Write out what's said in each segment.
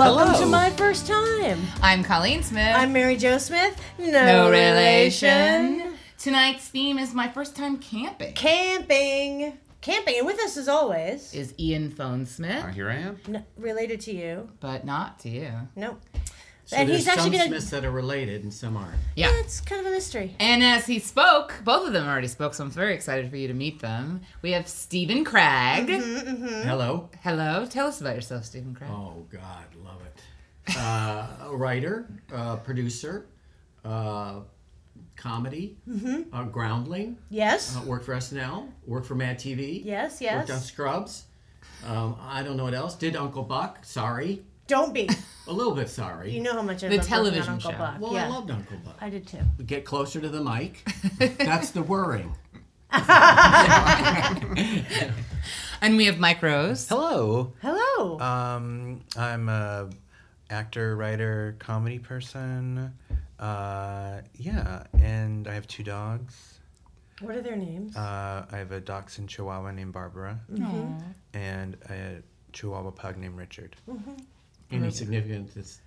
Welcome Hello. to my first time. I'm Colleen Smith. I'm Mary Jo Smith. No, no relation. relation. Tonight's theme is my first time camping. Camping. Camping. And with us as always, Is Ian Phone Smith, Uh, here I am. n- related to you. but not to you. Nope. So And he's actually some gonna- Smiths that are related and some aren't. Yeah. It's kind of a mystery. And as he spoke, both of them already spoke, so I'm very excited for you to meet them. We have Stephen Cragg. Mm-hmm. Hello. Hello. Tell us about yourself, Stephen Cragg. Oh God, love it. Uh, a writer, uh, producer, uh, comedy, Mm-hmm. uh, groundling. Yes. Uh, worked for SNL. Worked for Mad TV. yes, Yes. Worked on. Scrubs. Um, I don't know what else. Did Uncle Buck? Sorry, Don't be. a little bit sorry. You know how much I The love working television Uncle show. Buck. well, yeah. I loved Uncle Buck. I did too. Get closer to the mic. That's the whirring. And we have Mike Rose. Hello. Hello. Um, I'm a actor, writer, comedy person. Uh, yeah, and I have two dogs. what are their names? Uh, I have a dachshund Chihuahua named Barbara, and a Chihuahua pug named Richard. Any significance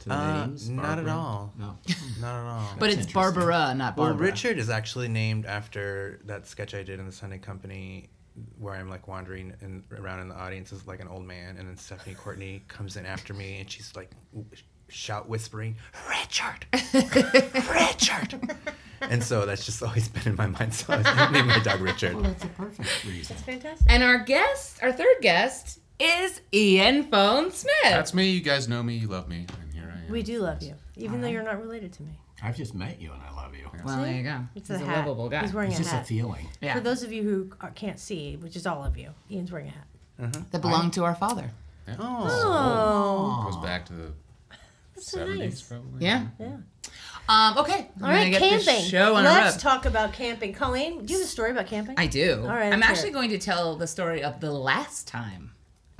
to the Uh, names? not at all. No. Not at all. But That's it's. Barbara, not Well, Barbara. Richard is actually named after that sketch I did in the Sunday Company, where I'm like wandering in, around in the audience as like an old man, and then Stephanie Courtney comes in after me, and she's like shout whispering, "Richard, Richard," and so that's just always been in my mind. So I named my dog Richard. Well, that's a perfect reason. That's Fantastic. And our guest, our third guest, is Ian Phone Smith. That's me. You guys know me. You love me. And here I am. We do love you, even though you're not related to me. I've just met you and I love you. well, there you go. It's He's a a hat. lovable guy. He's wearing It's a just a hat. feeling. yeah. For those of you who are, can't see, which is all of you, Ian's wearing a hat. that belonged to our father. Oh, Goes back to the so 70s, nice. probably. Yeah. yeah. Um, okay. All right, get this camping. show on Let's road. talk about camping. Colleen, do you have a story about camping? I do. All right, I'm let's hear actually it. going to tell the story of the last time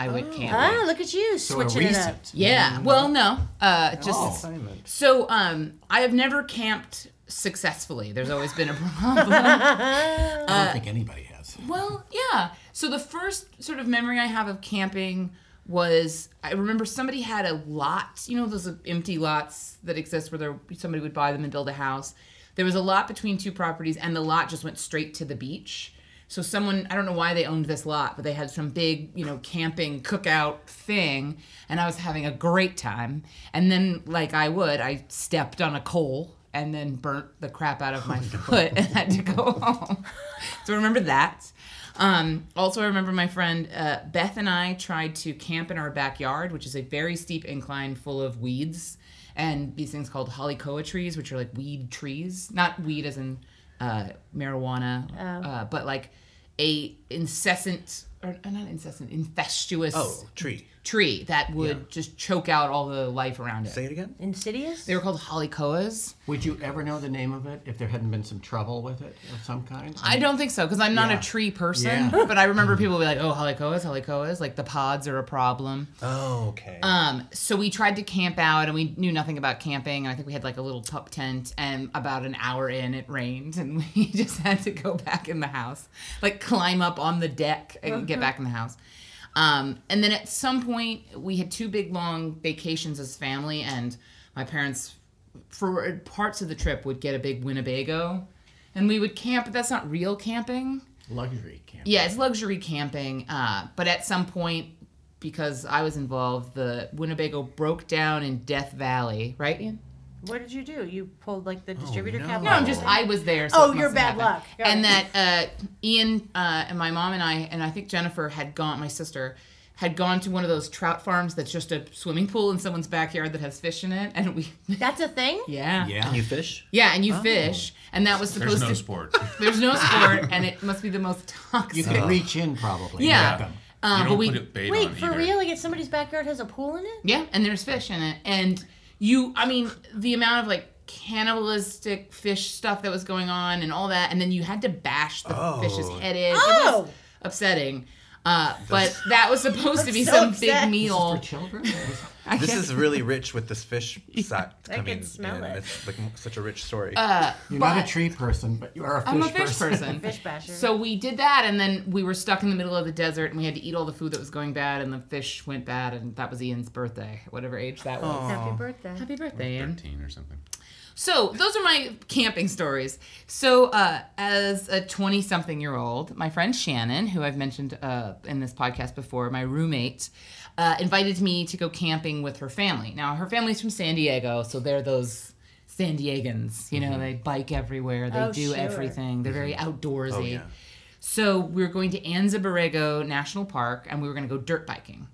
I went camping. Ah, look at you So a switching it up. recent. Yeah. Well, no. Uh, just Oh. So. Um, I have never camped successfully. There's always been a problem. I don't think anybody has. Well, yeah. So the first sort of memory I have of camping was I remember somebody had a lot, you know, those empty lots that exist where there, somebody would buy them and build a house. There was a lot between two properties, and the lot just went straight to the beach. So someone, I don't know why they owned this lot, but they had some big, you know, camping cookout thing, and I was having a great time. And then, like I would, I stepped on a coal and then burnt the crap out of my foot and had to go home. so remember that. Um, also, I remember my friend uh, Beth and I tried to camp in our backyard, which is a very steep incline full of weeds and these things called haole koa trees, which are like weed trees, not weed as in uh, marijuana, uh, but like a incessant or uh, not incessant, infestuous Oh, tree. Tree that would just choke out all the life around it. Say it again. Insidious? They were called haole koas. Would you ever know the name of it if there hadn't been some trouble with it of some kind? I don't think so because I'm not Yeah. a tree person. Yeah. But I remember people would be like, "Oh, haole koas, hollycoas, like the pods are a problem." Oh, okay. Um, so we tried to camp out, and we knew nothing about camping. And I think we had like a little pup tent, and about an hour in, it rained, and we just had to go back in the house, like climb up on the deck and get back in the house. Um, and then at some point, we had two big long vacations as family, and my parents, for parts of the trip, would get a big Winnebago, and we would camp. But that's not real camping. Luxury camp. Yeah, it's luxury camping. Uh, but at some point, because I was involved, the Winnebago broke down in Death Valley, right, Ian? What did you do? You pulled like the distributor no. cap No. I'm just I was there. So Oh, you're bad happened. luck. Got and it. that uh, Ian uh, and my mom and I and I think Jennifer had gone. My sister had gone to one of those trout farms that's just a swimming pool in someone's backyard that has fish in it, and we. That's a thing? Yeah. Yeah. And you fish? Yeah, and you fish, and that was supposed to. There's no to. sport. There's no sport, and it must be the most toxic. You can reach in probably. Yeah. and get. Uh, you but don't we, put it bait Wait, on for either. real? Like if somebody's backyard has a pool in it? Yeah, and there's fish in it. And you, I mean, the amount of like cannibalistic fish stuff that was going on and all that, and then you had to bash the Oh. fish's head in. It Oh! was upsetting. Uh, but that was supposed to be so some upset. big This is meal. for children? I This is really rich with this fish sack I coming can smell in. it. It's like such a rich story. Uh, You're not a tree person, but you are a fish I'm a fish person. person. Fish basher. So we did that, and then we were stuck in the middle of the desert, and we had to eat all the food that was going bad, and the fish went bad, and that was Ian's birthday, whatever age that was. Happy birthday. Happy birthday, Ian. 13 or something. So those are my camping stories. So uh, as a 20 something year old, my friend Shannon, who I've mentioned uh, in this podcast before, my roommate, uh, invited me to go camping with her family. Now her family's from San Diego, so they're those San Diegans. You know, they bike everywhere, they Oh, do sure. everything. They're very outdoorsy. oh yeah. So we were going to Anza Borrego National Park, and we were going to go dirt biking.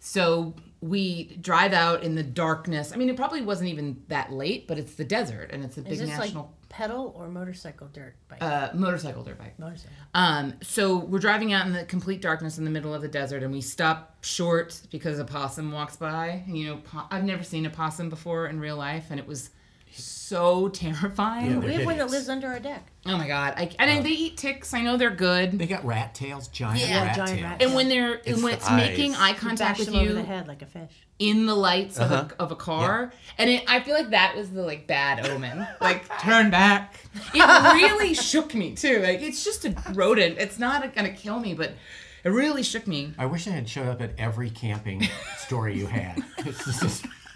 So we drive out in the darkness. I mean, it probably wasn't even that late, but it's the desert, and it's a Is big this national like pedal or motorcycle dirt bike? uh, motorcycle dirt bike. motorcycle. Um, so we're driving out in the complete darkness in the middle of the desert, and we stop short because a possum walks by. You know, po- I've never seen a possum before in real life, and it was so terrifying. Yeah, We have one that lives under our deck. oh my god! I, and they eat ticks. I know they're good. They got rat tails, giant Yeah, rat giant tails. rat And when they're It's and when the it's making eyes. eye You contact bash with them over the you head like a fish. in the lights Uh-huh. of, a, of a car, and it, I feel like that was the like bad omen. Like turn back. It really shook me too. Like it's just a rodent. It's not gonna kill me, but it really shook me. I wish I had showed up at every camping story you had.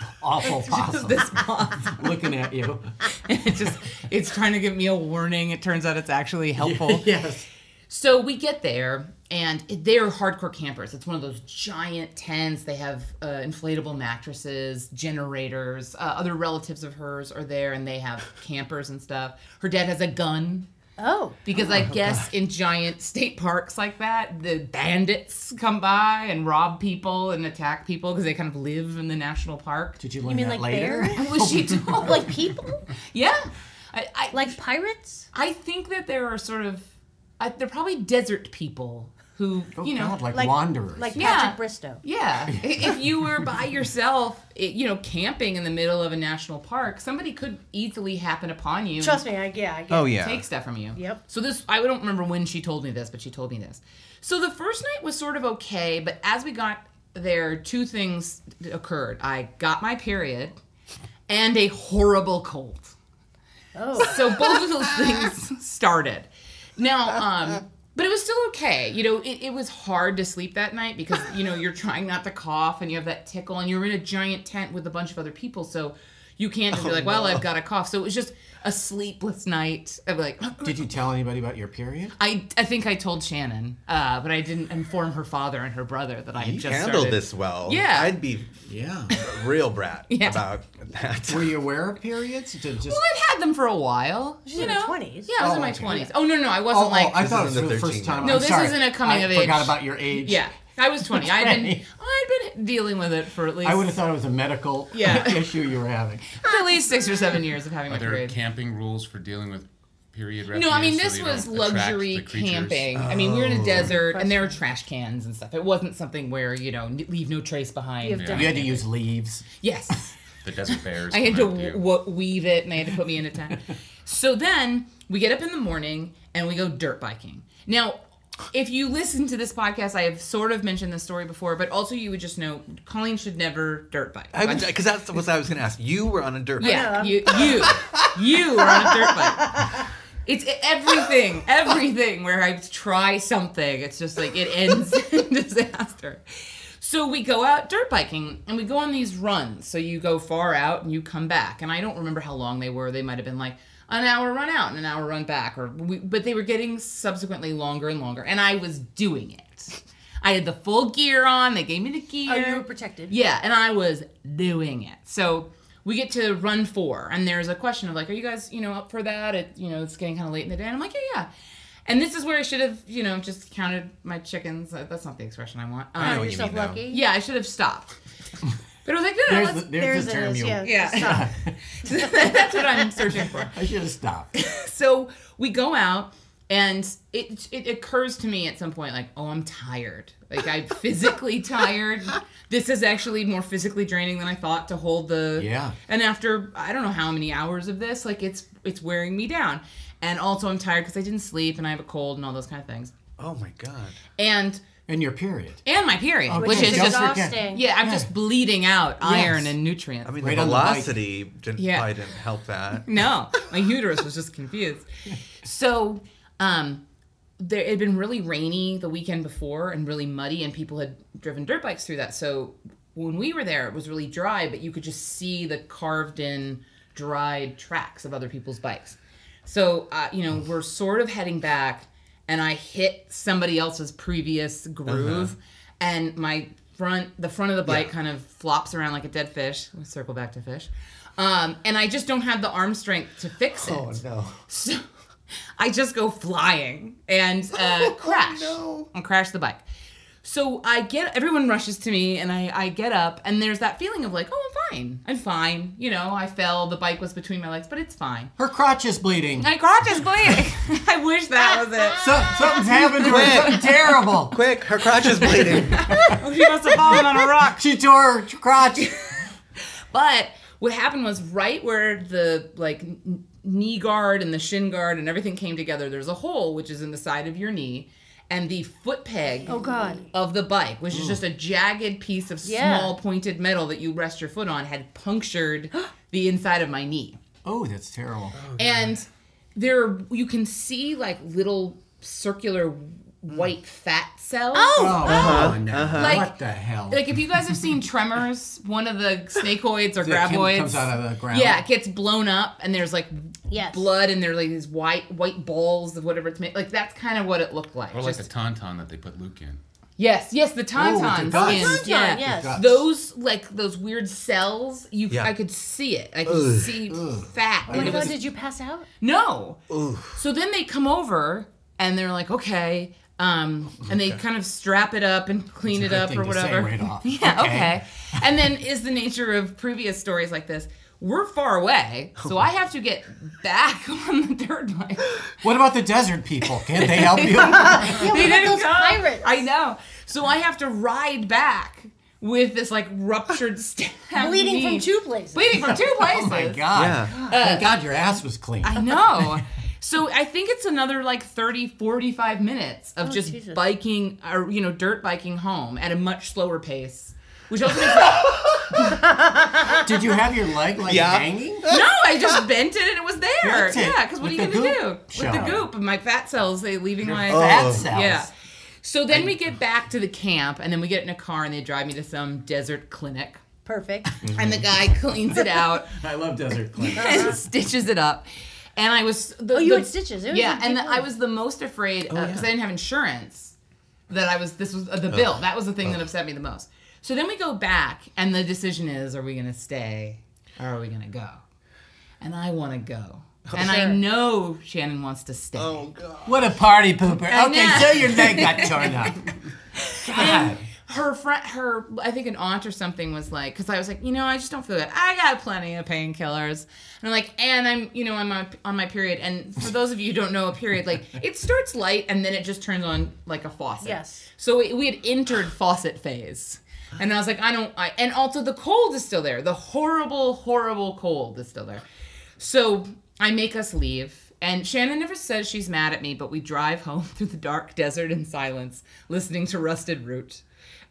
It's awful possum This possum. looking at you. it just it's trying to give me a warning. It turns out it's actually helpful. yes. So we get there, and they're hardcore campers. It's one of those giant tents. They have uh, inflatable mattresses, generators. Uh, other relatives of hers are there, and they have campers and stuff. Her dad has a gun Oh, because I oh, guess in giant state parks like that, the bandits come by and rob people and attack people because they kind of live in the national park. Did you you learn mean that like later? bears? Was she told? like people? yeah. I, I, Like pirates? I think that there are sort of, I, they're probably desert people who, Oh, you know, God, like, Like- wanderers. Like Yeah. Patrick Bristow. Yeah. If you were by yourself, it, you know, camping in the middle of a national park, somebody could easily happen upon you. Trust me, I yeah, I get Oh it. yeah. Take stuff from you. Yep. So this, I don't remember when she told me this, but she told me this. So the first night was sort of okay, but as we got there, two things occurred. I got my period, and a horrible cold. Oh, So both of those things started. Now, um, but it was still okay. You know, it, it was hard to sleep that night because, you know, you're trying not to cough and you have that tickle and you're in a giant tent with a bunch of other people. So you can't just be like, well, I've got a cough. So it was just a sleepless night of like, Did you tell anybody about your period? I, I think I told Shannon, uh, but I didn't inform her father and her brother that I had You just handled started. this well. Yeah. I'd be Yeah. real brat Yeah. about that. Were you aware of periods? To just Well, I'd had them for a while. She's you in know? 20s. Yeah, I was Oh, in my okay. 20s. Oh, no, no, I wasn't oh, like. oh, I thought it was the the first time. No, I'm this sorry. isn't a coming I of age. I forgot about your age. Yeah, I was 20. I'd been. I'd been dealing with it for at least I would have thought it was a medical Yeah. issue you were having. at least six or seven years of having Are my there period. camping rules for dealing with period refuse? No, I mean this they was luxury the creatures? camping. I mean, we were in a oh. desert and there were trash cans and stuff. It wasn't something where you know leave no trace behind. You Yeah. You had to use leaves. Yes, The desert bears. I had to after w- weave it and they had to put me in a tent. so then we get up in the morning and we go dirt biking. Now, if you listen to this podcast, I have sort of mentioned this story before, but also you would just know Colleen should never dirt bike. Because that's what I was going to ask. You were on a dirt bike. Yeah, you you you are on a dirt bike. It's everything, everything where I try something, it's just like it ends in disaster. So we go out dirt biking and we go on these runs. So you go far out and you come back. And I don't remember how long they were. They might have been like an hour run out and an hour run back, or we, but they were getting subsequently longer and longer. And I was doing it. I had the full gear on. They gave me the gear. Oh, you were protected. Yeah, and I was doing it. So we get to run four, and there's a question of like, are you guys, you know, up for that? It, you know, it's getting kind of late in the day. And I'm like, yeah, yeah. And this is where I should have, you know, just counted my chickens. Uh, That's not the expression I want. I Um, know what you yourself mean lucky. yeah, I should have stopped. But I was like, no, no, There's let's, the, there's the term is, you. yeah. Yeah. Stop. that's what I'm searching for. I should have stopped. so we go out and it it occurs to me at some point like oh i'm tired like i'm physically tired this is actually more physically draining than i thought to hold the Yeah. and after i don't know how many hours of this like it's it's wearing me down and also i'm tired because i didn't sleep and i have a cold and all those kind of things Oh my god. and In your period. and my period, Okay, which is don't just forget. yeah, I'm just bleeding out iron Yes. and nutrients. I mean, Right the on the velocity didn't, Yeah. probably didn't help that. No, my uterus was just confused. So, um, there it had been really rainy the weekend before and really muddy, and people had driven dirt bikes through that. So when we were there, it was really dry, but you could just see the carved in, dried tracks of other people's bikes. So, uh, you know, we're sort of heading back, and I hit somebody else's previous groove, and my front, the front of the bike kind of flops around like a dead fish. We'll circle back to fish. Um, and I just don't have the arm strength to fix it. Oh no! So I just go flying and uh, crash no. and crash the bike. So I get everyone rushes to me and I, I get up and there's that feeling of like, oh, I'm fine. I'm fine. You know, I fell. The bike was between my legs, but it's fine. Her crotch is bleeding. My crotch is bleeding. I wish that was it. So, something's happened to her. Something terrible. Quick, her crotch is bleeding. Oh, she must have fallen on a rock. She tore her crotch. But what happened was right where the like knee guard and the shin guard and everything came together. There's a hole which is in the side of your knee, and the foot peg Oh God. of the bike, which is just a jagged piece of Yeah. small pointed metal that you rest your foot on, had punctured the inside of my knee. Oh, that's terrible. Oh, and there you can see like little circular Mm. white fat cells. Oh, oh, oh come uh-huh. on now. Uh-huh. Like- what the hell? Like if you guys have seen Tremors, one of the snakeoids or That graboids comes out of the ground. Yeah, it gets blown up and there's like Yes. blood and there's like these white white balls of whatever it's made. Like that's kind of what it looked like. Or like Just- the tauntaun that they put Luke in. yes, yes, the Oh, tauntaun the guts. skin. Tauntaun, yeah. yes. Guts. Those like those weird cells, you Yeah. I could see it. I could Ugh. see fat. Oh my God, was- did you pass out? no. So then they come over and they're like, okay. Um, and they kind of strap it up and clean It's it a good up thing or to say whatever. right off. yeah, Okay. okay. And then is the nature of previous stories like this. We're far away, so I have to get back on the dirt bike. What about the desert people? Can't they help you? Yeah, They what about didn't those come. pirates? I know. So I have to ride back with this like ruptured stab. Bleeding knee. from two places. Bleeding from two places. oh my god. Yeah. Thank God your ass was clean. I know. So I think it's another like 30, 45 minutes of Oh, just Jesus. biking or, you know, dirt biking home at a much slower pace. Which also makes Did you have your leg like Yeah. hanging? No, I just bent it and it was there. It. Yeah, because what are you gonna goop do? With showing. the goop and my fat cells, they leaving my Fat Oh. cells. Yeah. So then we get back to the camp and then we get in a car and they drive me to some desert clinic. Perfect. And the guy cleans it out I love desert clinics. and stitches it up. And I was the, Oh, you the- had stitches. It was Yeah, and the, I was the most afraid because yeah. I didn't have insurance. That I was. This was uh, the bill. That was the thing that upset me the most. So then we go back, and the decision is: Are we going to stay, or are we going to go? And I want to go, and I know Shannon wants to stay. Oh god. What a party pooper. I Okay, know. so your leg got torn up. God. Her friend, her, I think an aunt or something was like, because I was like, you know, I just don't feel good. I got plenty of painkillers, and I'm like, and I'm, you know, I'm on, on my period. And for those of you who don't know a period, like it starts light and then it just turns on like a faucet. Yes. So we, we had entered faucet phase, and I was like, I don't, I, and also the cold is still there. The horrible, horrible cold is still there. So I make us leave. And Shannon never says she's mad at me, but we drive home through the dark desert in silence, listening to Rusted Root.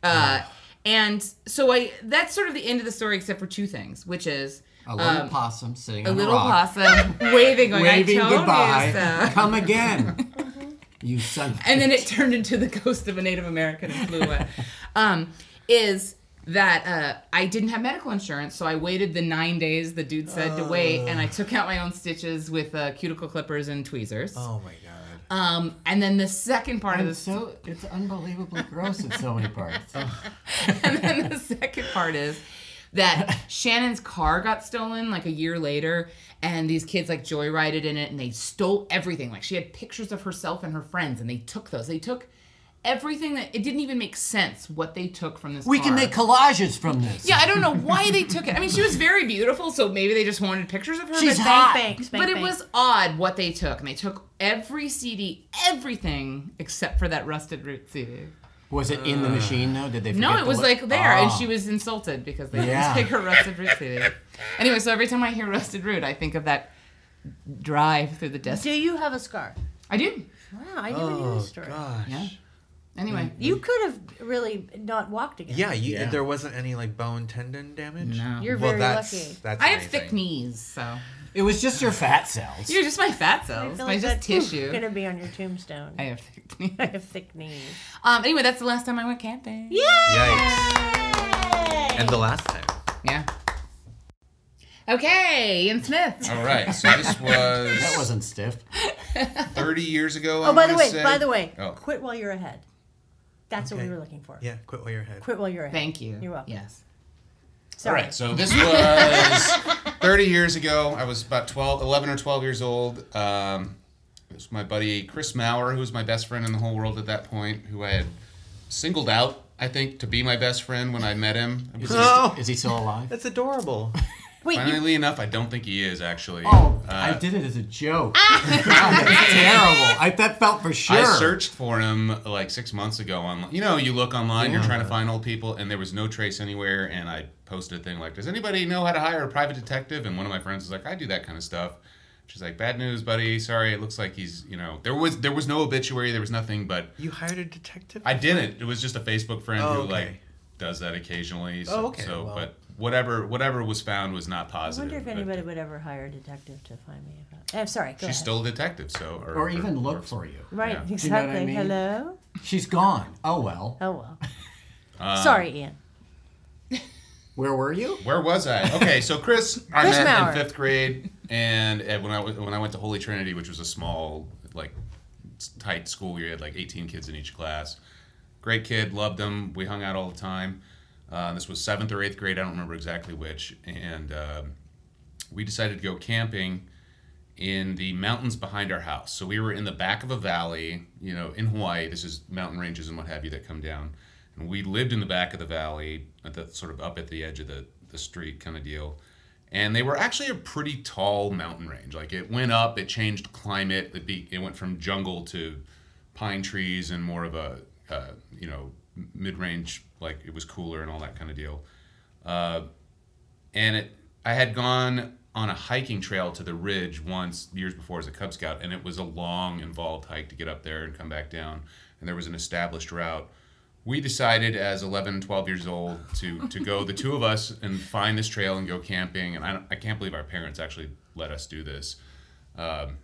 Uh, and so I that's sort of the end of the story, except for two things, which is A little um, possum sitting a on little a rock, possum waving, going, waving I told goodbye. you so. Come again. you son. and then it turned into the ghost of a Native American and flew away. Um, is that uh, I didn't have medical insurance, so I waited the nine days the dude said to wait, and I took out my own stitches with uh, cuticle clippers and tweezers. Oh my god. Um, and then the second part of this, so it's unbelievably gross in so many parts. and then the second part is that Shannon's car got stolen like a year later, and these kids like joyrided in it, and they stole everything. Like she had pictures of herself and her friends, and they took those. They took everything that it didn't even make sense what they took from this. We car. can make collages from this. Yeah, I don't know why they took it. I mean, she was very beautiful, so maybe they just wanted pictures of her. She's but hot. Bank, spank, but it was odd what they took, and they took every CD, everything except for that Rusted Root CD. Was it in the machine though? Did they? No, it was look- like there, and Ah. she was insulted because they Yeah. didn't take her Rusted Root CD. Anyway, so every time I hear Rusted Root, I think of that drive through the desert. Do you have a scar? I do. Wow, I never knew Oh this story. gosh. Yeah. Anyway, You could have really not walked again. Yeah, you, Yeah. there wasn't any like bone tendon damage. No. You're well, very that's, lucky. That's I have amazing. thick knees, so It was just your fat cells. you're just my fat I cells, feel my like just that's tissue. gonna be on your tombstone. I have thick knees. I have thick knees. Um. Anyway, that's the last time I went camping. Yay! Yikes. And the last time. Yeah. Okay, Ian Smith. All right, so this was That was wasn't stiff. 30 years ago. Oh, I'm by the way, say. by the way, Oh. quit while you're ahead. That's what Okay. we were looking for. Yeah, quit while you're ahead. Quit while you're ahead. Thank you. You're welcome. Yes. All Sorry. right, so this was 30 years ago. I was about 12, 11 or 12 years old. Um, it was my buddy Chris Maurer, who was my best friend in the whole world at that point, who I had singled out, I think, to be my best friend when I met him. Is he, Oh. is he still alive? That's adorable. Wait, you, enough, I don't think he is actually. Oh, Uh, I did it as a joke. God, that's terrible. I that felt for sure. I searched for him like six months ago on. You know, you look online, you're trying to find old people, and there was no trace anywhere. And I posted a thing like, "Does anybody know how to hire a private detective?" And one of my friends was like, "I do that kind of stuff." She's like, "Bad news, buddy. Sorry, it looks like he's. You know, there was there was no obituary, there was nothing, but You hired a detective? I didn't. It was just a Facebook friend Oh, who okay. like does that occasionally. So, Oh, okay, So, well. but whatever whatever was found was not positive. I wonder if anybody would ever hire a detective to find me. About. I'm sorry. Go She's ahead. still a detective, so or even look for you. right. yeah. Do you know Exactly. I mean? Hello. She's gone. Oh well. Oh well. Um, sorry, Ian. Where were you? Where was I? Okay, so Chris, I met Maurer. in fifth grade, and uh, when I w- when I went to Holy Trinity, which was a small, like, tight school, we had like 18 kids in each class. Great kid, loved him. We hung out all the time. Uh, this was seventh or eighth grade, I don't remember exactly which, and um we decided to go camping in the mountains behind our house. So we were in the back of a valley, you know, in Hawaii. This is mountain ranges and what have you that come down. And we lived in the back of the valley, at the sort of up at the edge of the, the street kind of deal. And they were actually a pretty tall mountain range. Like it went up, it changed climate. It, be, it went from jungle to pine trees and more of a, uh, you know, mid range, like it was cooler and all that kind of deal. Uh, and it I had gone on a hiking trail to the ridge once years before as a Cub Scout, and it was a long, involved hike to get up there and come back down. And there was an established route. We decided as 11, 12 years old to to go the two of us and find this trail and go camping. And I, I can't believe our parents actually let us do this. Um,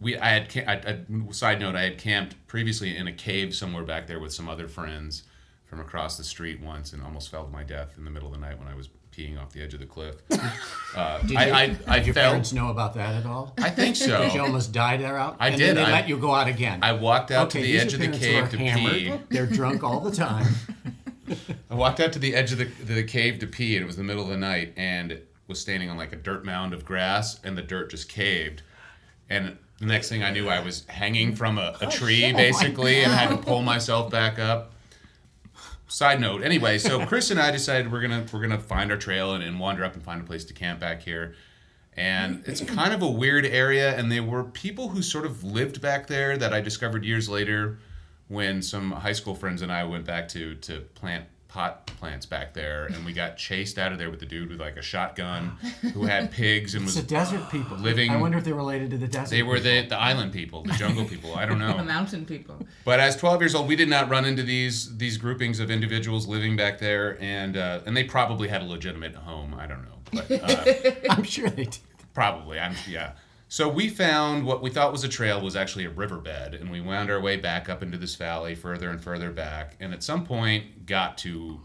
we I had I, I, side note I had camped previously in a cave somewhere back there with some other friends from across the street once and almost fell to my death in the middle of the night when I was peeing off the edge of the cliff. Uh, Did, I, you, I, I did your fell. parents know about that at all? I think so. Did you almost die there out? I and did, Then they I- let you go out again. I walked out okay, to the edge of the cave to hammered. pee. They're drunk all the time. I walked out to the edge of the, the cave to pee, and it was the middle of the night, and was standing on like a dirt mound of grass, and the dirt just caved. And the next thing I knew, I was hanging from a, a tree, basically, and had to pull myself back up. Side note, anyway, so Chris and I decided we're gonna we're gonna find our trail and, and wander up and find a place to camp back here. And it's kind of a weird area, and there were people who sort of lived back there that I discovered years later when some high school friends and I went back to to plant pot plants back there, and we got chased out of there with the dude with like a shotgun who had pigs and It's was the desert people. living- I wonder if they're related to the desert. they were people. the the island people, the jungle people. I don't know. The mountain people. But as 12 years old, we did not run into these these groupings of individuals living back there, and uh, and they probably had a legitimate home. I don't know, but uh, I'm sure they did. probably I'm yeah. So we found what we thought was a trail was actually a riverbed, and we wound our way back up into this valley further and further back, and at some point got to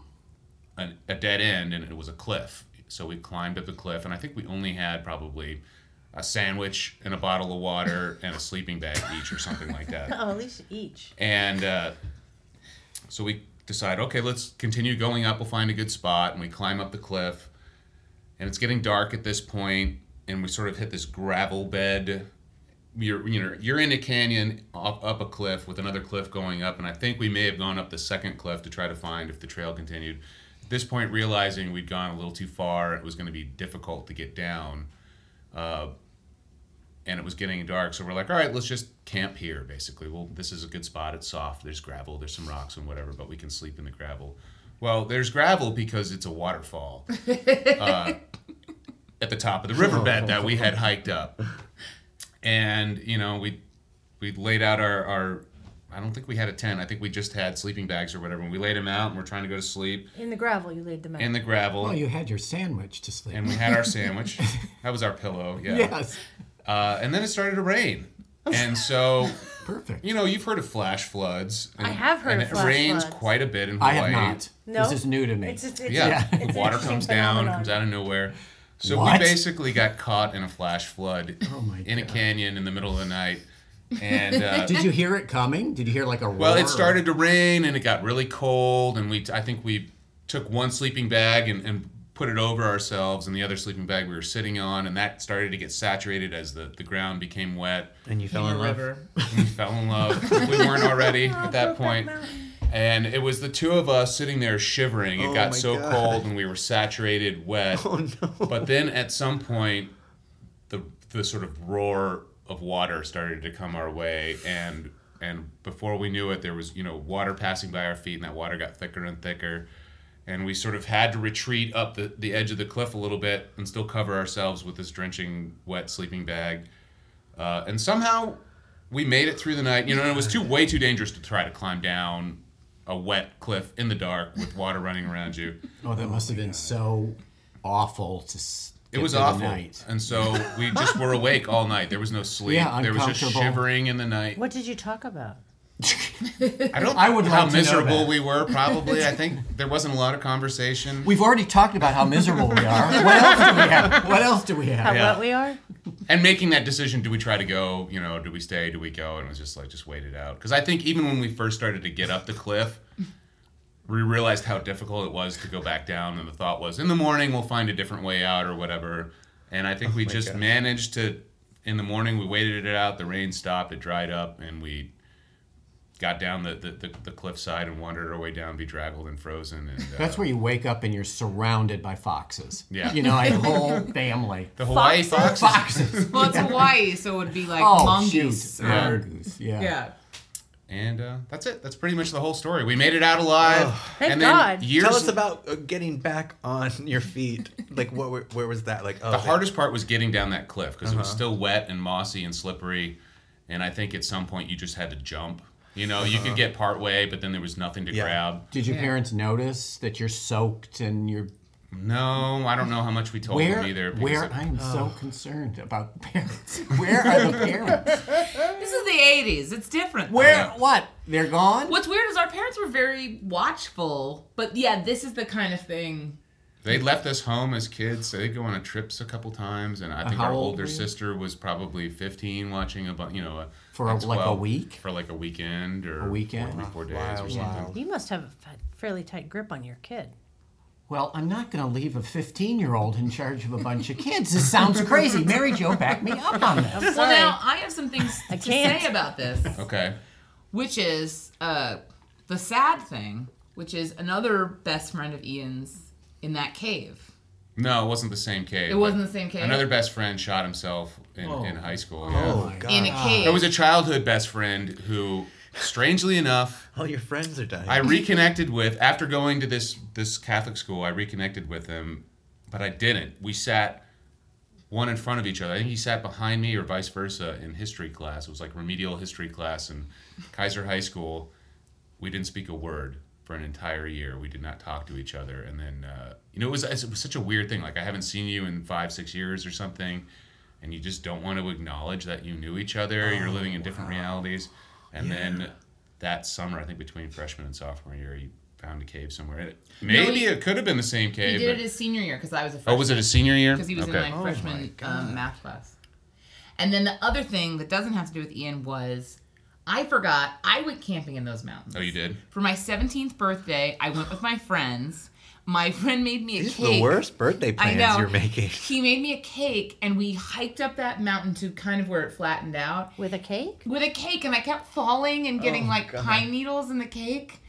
an, a dead end, and it was a cliff. So we climbed up the cliff, and I think we only had probably a sandwich and a bottle of water and a sleeping bag each, or something like that. Oh, at least each. And uh, so we decide, okay, let's continue going up. We'll find a good spot, and we climb up the cliff. And it's getting dark at this point, and we sort of hit this gravel bed. You're you know you're in a canyon up, up a cliff with another cliff going up, and I think we may have gone up the second cliff to try to find if the trail continued. At this point, realizing we'd gone a little too far, it was going to be difficult to get down. Uh, and it was getting dark so we're like all right let's just camp here basically well this is a good spot it's soft there's gravel there's some rocks and whatever but we can sleep in the gravel well there's gravel because it's a waterfall uh, at the top of the riverbed that we had hiked up and you know we we laid out our, our I don't think we had a tent. I think we just had sleeping bags or whatever. And we laid them out and we're trying to go to sleep In the gravel, you laid them out. in the gravel. Well, you had your sandwich to sleep. and we had our sandwich. that was our pillow. Yeah. yes, Uh, and then it started to rain. And so, perfect. you know, you've heard of flash floods. And, I have heard and of it flash rains floods. quite a bit in I Hawaii. have not. No? This is new to me. it's just, it's Yeah, a- it's the water interesting comes down, phenomenon. comes out of nowhere. So What? we basically got caught in a flash flood Oh my in a canyon in the middle of the night. And uh, Did you hear it coming? Did you hear like a roar? well, it started to rain and it got really cold, and we I think we took one sleeping bag and, and put it over ourselves, and the other sleeping bag we were sitting on, and that started to get saturated as the, the ground became wet. And you fell in love. We fell in love. we weren't already at that point. And it was the two of us sitting there shivering. It Oh got so God. cold and we were saturated, wet. Oh no. But then at some point, the the sort of roar of water started to come our way, and and before we knew it, there was you know water passing by our feet, and that water got thicker and thicker, and we sort of had to retreat up the, the edge of the cliff a little bit and still cover ourselves with this drenching wet sleeping bag, uh, and somehow we made it through the night. You know, and it was too way too dangerous to try to climb down a wet cliff in the dark with water running around you. Oh, that must have been oh, so awful to. It was awful, night. and so we just were awake all night. There was no sleep. Yeah, there was just shivering in the night. What did you talk about? I don't. I would how like to know miserable we were. Probably, I think there wasn't a lot of conversation. We've already talked about how miserable we are. What else do we have? What else do we How have? Yeah. wet we are? And making that decision: do we try to go? You know, do we stay? Do we go? And it was just like just wait it out. Because I think even when we first started to get up the cliff. We realized how difficult it was to go back down, and the thought was, in the morning we'll find a different way out or whatever. And I think oh we just gosh. managed to. In the morning, we waited it out. The rain stopped. It dried up, and we got down the, the, the, the cliffside and wandered our way down, bedraggled and frozen. And uh, That's where you wake up and you're surrounded by foxes. Yeah. You know, a whole family. the Hawaii Foxes? foxes. Foxes. Well, it's Hawaii, so it would be like oh, mongoose. shoot. or- Yeah. Mongoose. Yeah. yeah. And uh, that's it. That's pretty much the whole story. We made it out alive. Thank and then God. Years, Tell us about uh, getting back on your feet. Like, what? Where, where was that? Like, oh, the they- hardest part was getting down that cliff because it was Uh-huh. still wet and mossy and slippery. And I think at some point you just had to jump. You know, you could uh-huh. get part way, but then there was nothing to Yeah. grab. Did your Yeah. parents notice that you're soaked and you're No, I don't know how much we told where? them either. Where? it- I am so concerned about parents. Where are the parents? This is the 80s. It's different. Where? What? They're gone. What's weird is our parents were very watchful, but yeah, this is the kind of thing. They left us home as kids. So they'd go on trips a couple times, and I think how our old older sister was probably 15, watching a bu- you know a, For a- like a week? for like a weekend or A weekend? three, four days or something. wild. You must have a fairly tight grip on your kid. Well, I'm not going to leave a 15 year old in charge of a bunch of kids. This sounds crazy. Mary Jo, back me up on this. Well, now I have some things I to can't. say about this, Okay. which is uh, the sad thing, which is another best friend of Ian's in that cave. No, it wasn't the same cave. It wasn't the same cave. Another best friend shot himself in, Oh. in high school. Oh, yeah. Oh God. in a cave. It was a childhood best friend who, strangely enough, All your friends are dying. I reconnected with after going to this this Catholic school. I reconnected with him, but I didn't. We sat one in front of each other. I think he sat behind me, or vice versa, in history class. It was like remedial history class in Kaiser High School. We didn't speak a word for an entire year. We did not talk to each other, and then uh, you know it was it was such a weird thing. Like I haven't seen you in five six years or something, and you just don't want to acknowledge that you knew each other. You're living in different realities, and then that summer, I think between freshman and sophomore year, you found a cave somewhere. It, maybe he- it could have been the same he cave. did but- it his senior year because I was a oh, was it a senior year? because he was okay. in my Oh freshman my um, math class. And then the other thing that doesn't have to do with Ian was I forgot I went camping in those mountains. Oh, you did? For my 17th birthday, I went with my friends. My friend made me a These are cake. the worst birthday I plans know. you're making. He made me a cake, and we hiked up that mountain to kind of where it flattened out With a cake? with a cake, and I kept falling and getting Oh, like God. pine needles in the cake,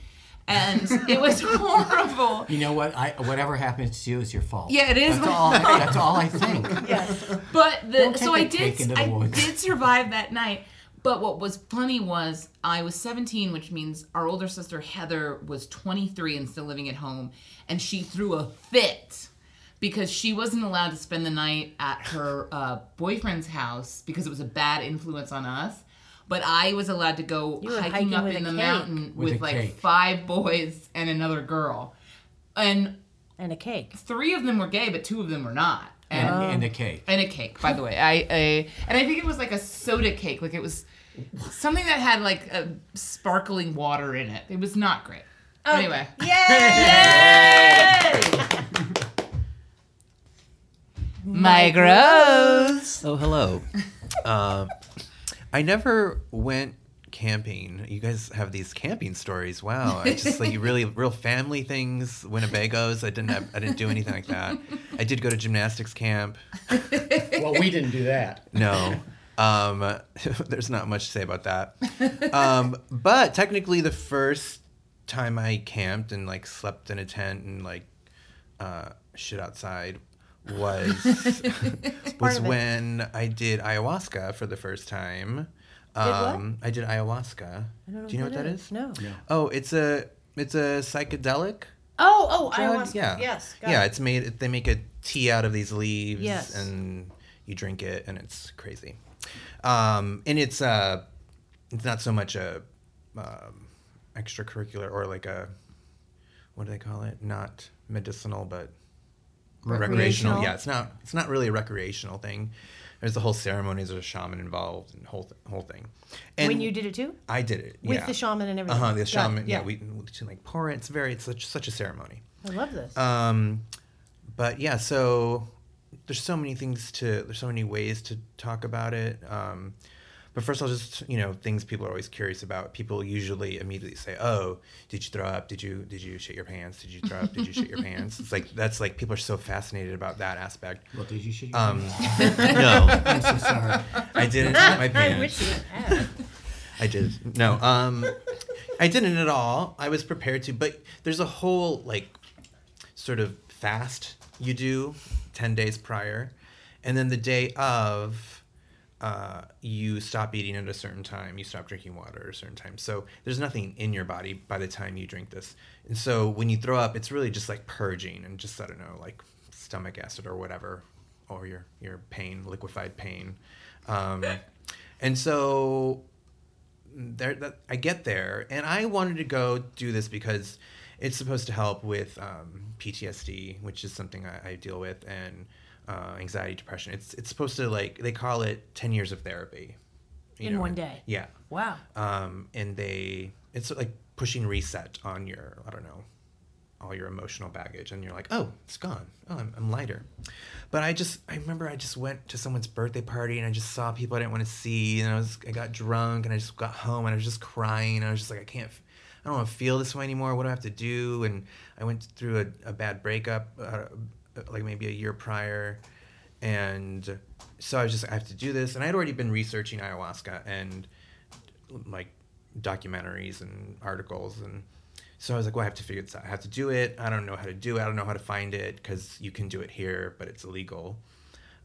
and it was horrible. You know what? I whatever happens to you is your fault. Yeah, it is That's my all. fault. That's all I think. Yes. But the Don't so take I a cake did into the I woods. did survive that night. But what was funny was I was 17, which means our older sister Heather was 23 and still living at home, and she threw a fit because she wasn't allowed to spend the night at her uh, boyfriend's house because it was a bad influence on us. But I was allowed to go hiking, hiking up in the cake. mountain With with, like cake. five boys and another girl, and And a cake. three of them were gay, but two of them were not. And, And and a cake. and a cake, by the way. I, I and I think it was like a soda cake, like it was something that had like a sparkling water in it. It was not great. Anyway, Yay! my gross. Oh, hello. uh, I never went camping. You guys have these camping stories. Wow. I just like really real family things, Winnebagos. I didn't have I didn't do anything like that. I did go to gymnastics camp. Well, we didn't do that. No. Um, there's not much to say about that. Um, but technically the first time I camped and like slept in a tent and like uh, shit outside was was of it. when I did ayahuasca for the first time. what? Um, I did ayahuasca. I don't know Do you know what that is? No. Oh, it's a it's a psychedelic Oh, oh, drug. ayahuasca. Yeah. Yes. got yeah, it. it's made. They make a tea out of these leaves, Yes. and you drink it, and it's crazy. Um, and it's uh, it's not so much a um, extracurricular or like a what do they call it? Not medicinal, but recreational. Recreational? Yeah, it's not. It's not really a recreational thing. There's the whole ceremonies. There's a shaman involved, and whole th- whole thing. And when you did it too? I did it With yeah. the shaman and everything. Uh huh. The shaman. Yeah, we to like pour it. It's very. It's such such a ceremony. I love this. Um, but yeah, so there's so many things to there's so many ways to talk about it. Um, but first, I'll just you know things people are always curious about. People usually immediately say, "Oh, did you throw up? Did you did you shit your pants? Did you throw up? Did you shit your pants?" It's like that's like people are so fascinated about that aspect. What did you shit your Um, pants? no, I'm so sorry. I didn't shit my pants. I wish you had. I did. No, um, I didn't at all. I was prepared to, but there's a whole like sort of fast you do ten days prior, and then the day of, uh, you stop eating at a certain time. You stop drinking water at a certain time. So there's nothing in your body by the time you drink this, and so when you throw up, it's really just like purging and just I don't know, like stomach acid or whatever, or your your pain, liquefied pain, um, and so there that I get there and I wanted to go do this because it's supposed to help with um, PTSD, which is something I, I deal with, and uh, anxiety, depression. It's it's supposed to like they call it ten years of therapy. In one day? Yeah. Wow. Um, and they it's like pushing reset on your I don't know all your emotional baggage and you're like oh it's gone oh I'm, I'm lighter but i just i remember i just went to someone's birthday party and i just saw people i didn't want to see and i was i got drunk and i just got home and i was just crying and i was just like i can't i don't want to feel this way anymore what do i have to do and i went through a, a bad breakup uh, like maybe a year prior and so i was just i have to do this and i'd already been researching ayahuasca and like documentaries and articles and so I was like, well, I have to figure this out. I have to do it. I don't know how to do it. I don't know how to find it because you can do it here, but it's illegal.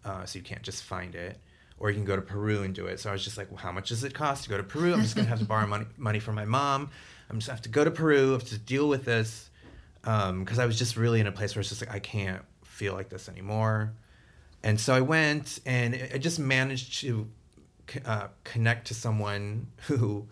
Uh, so you can't just find it. Or you can go to Peru and do it. So I was just like, well, how much does it cost to go to Peru? I'm just going to have to borrow money, money from my mom. I'm just have to go to Peru. I have to deal with this. Because I was just really in a place where it's just like, I can't feel like this anymore. And so I went and I just managed to uh, connect to someone who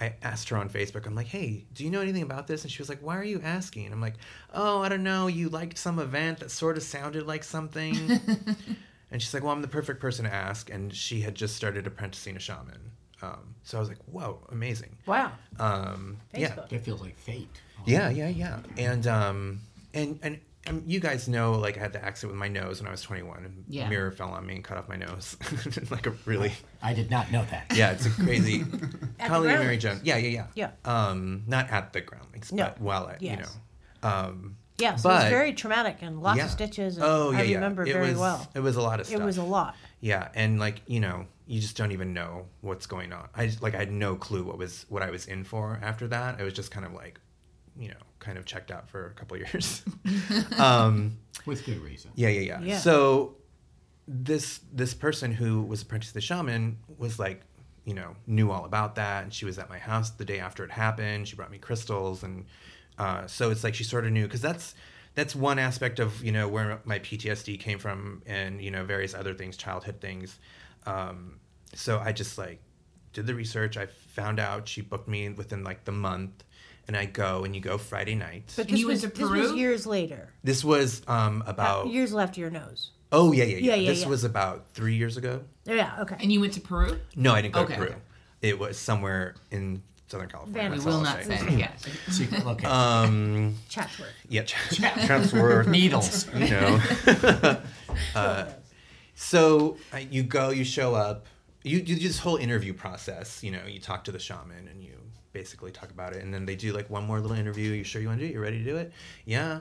I asked her on Facebook. I'm like, hey, do you know anything about this? And she was like, why are you asking? I'm like, oh, I don't know. You liked some event that sort of sounded like something. and she's like, well, I'm the perfect person to ask. And she had just started apprenticing a shaman. Um, so I was like, whoa, amazing. Wow. Um, yeah. Facebook. That feels like fate. Yeah, yeah, yeah. And um, and and um, you guys know, like I had the accident with my nose when I was 21, and Yeah. a mirror fell on me and cut off my nose, like a really, I did not know that. yeah, it's a crazy. At Colleen and Mary Groundlings. Jones, yeah, yeah, yeah, Yeah. Um, not at the groundlings, No. but while at, you Yes. know, um, Yeah, so it was But- very traumatic and lots yeah. of stitches. And Oh yeah, I yeah. remember it very was, well. It was a lot of stuff. It was a lot. Yeah, and like you know, you just don't even know what's going on. I just, like I had no clue what was what I was in for after that. I was just kind of like, you know, kind of checked out for a couple of years. um, With good reason. yeah, yeah, yeah, Yeah. So this this person who was apprenticed to the shaman was like, you know, knew all about that, and she was at my house the day after it happened. She brought me crystals, and uh, so it's like she sort of knew because that's that's one aspect of you know where my PTSD came from, and you know various other things, childhood things. Um, so I just like did the research. I found out she booked me within like the month, and I go and you go Friday night. But And this you was, went to this was years later. this was um Uh, about years left your nose. oh yeah yeah yeah. Yeah, yeah, this yeah. was about three years ago. Oh, yeah. Okay. And you went to Peru? No, I didn't go Okay, to Peru. okay. It was somewhere in Southern California. We We will I'll not say. say. Yes. Secret location. Um, Chatsworth. yeah, Ch- Chatsworth. Needles. you know. Uh, so uh, you go, you show up, you, you do this whole interview process. You know, you talk to the shaman and you basically talk about it, and then they do like one more little interview. You sure you want to do it? You ready to do it? Yeah.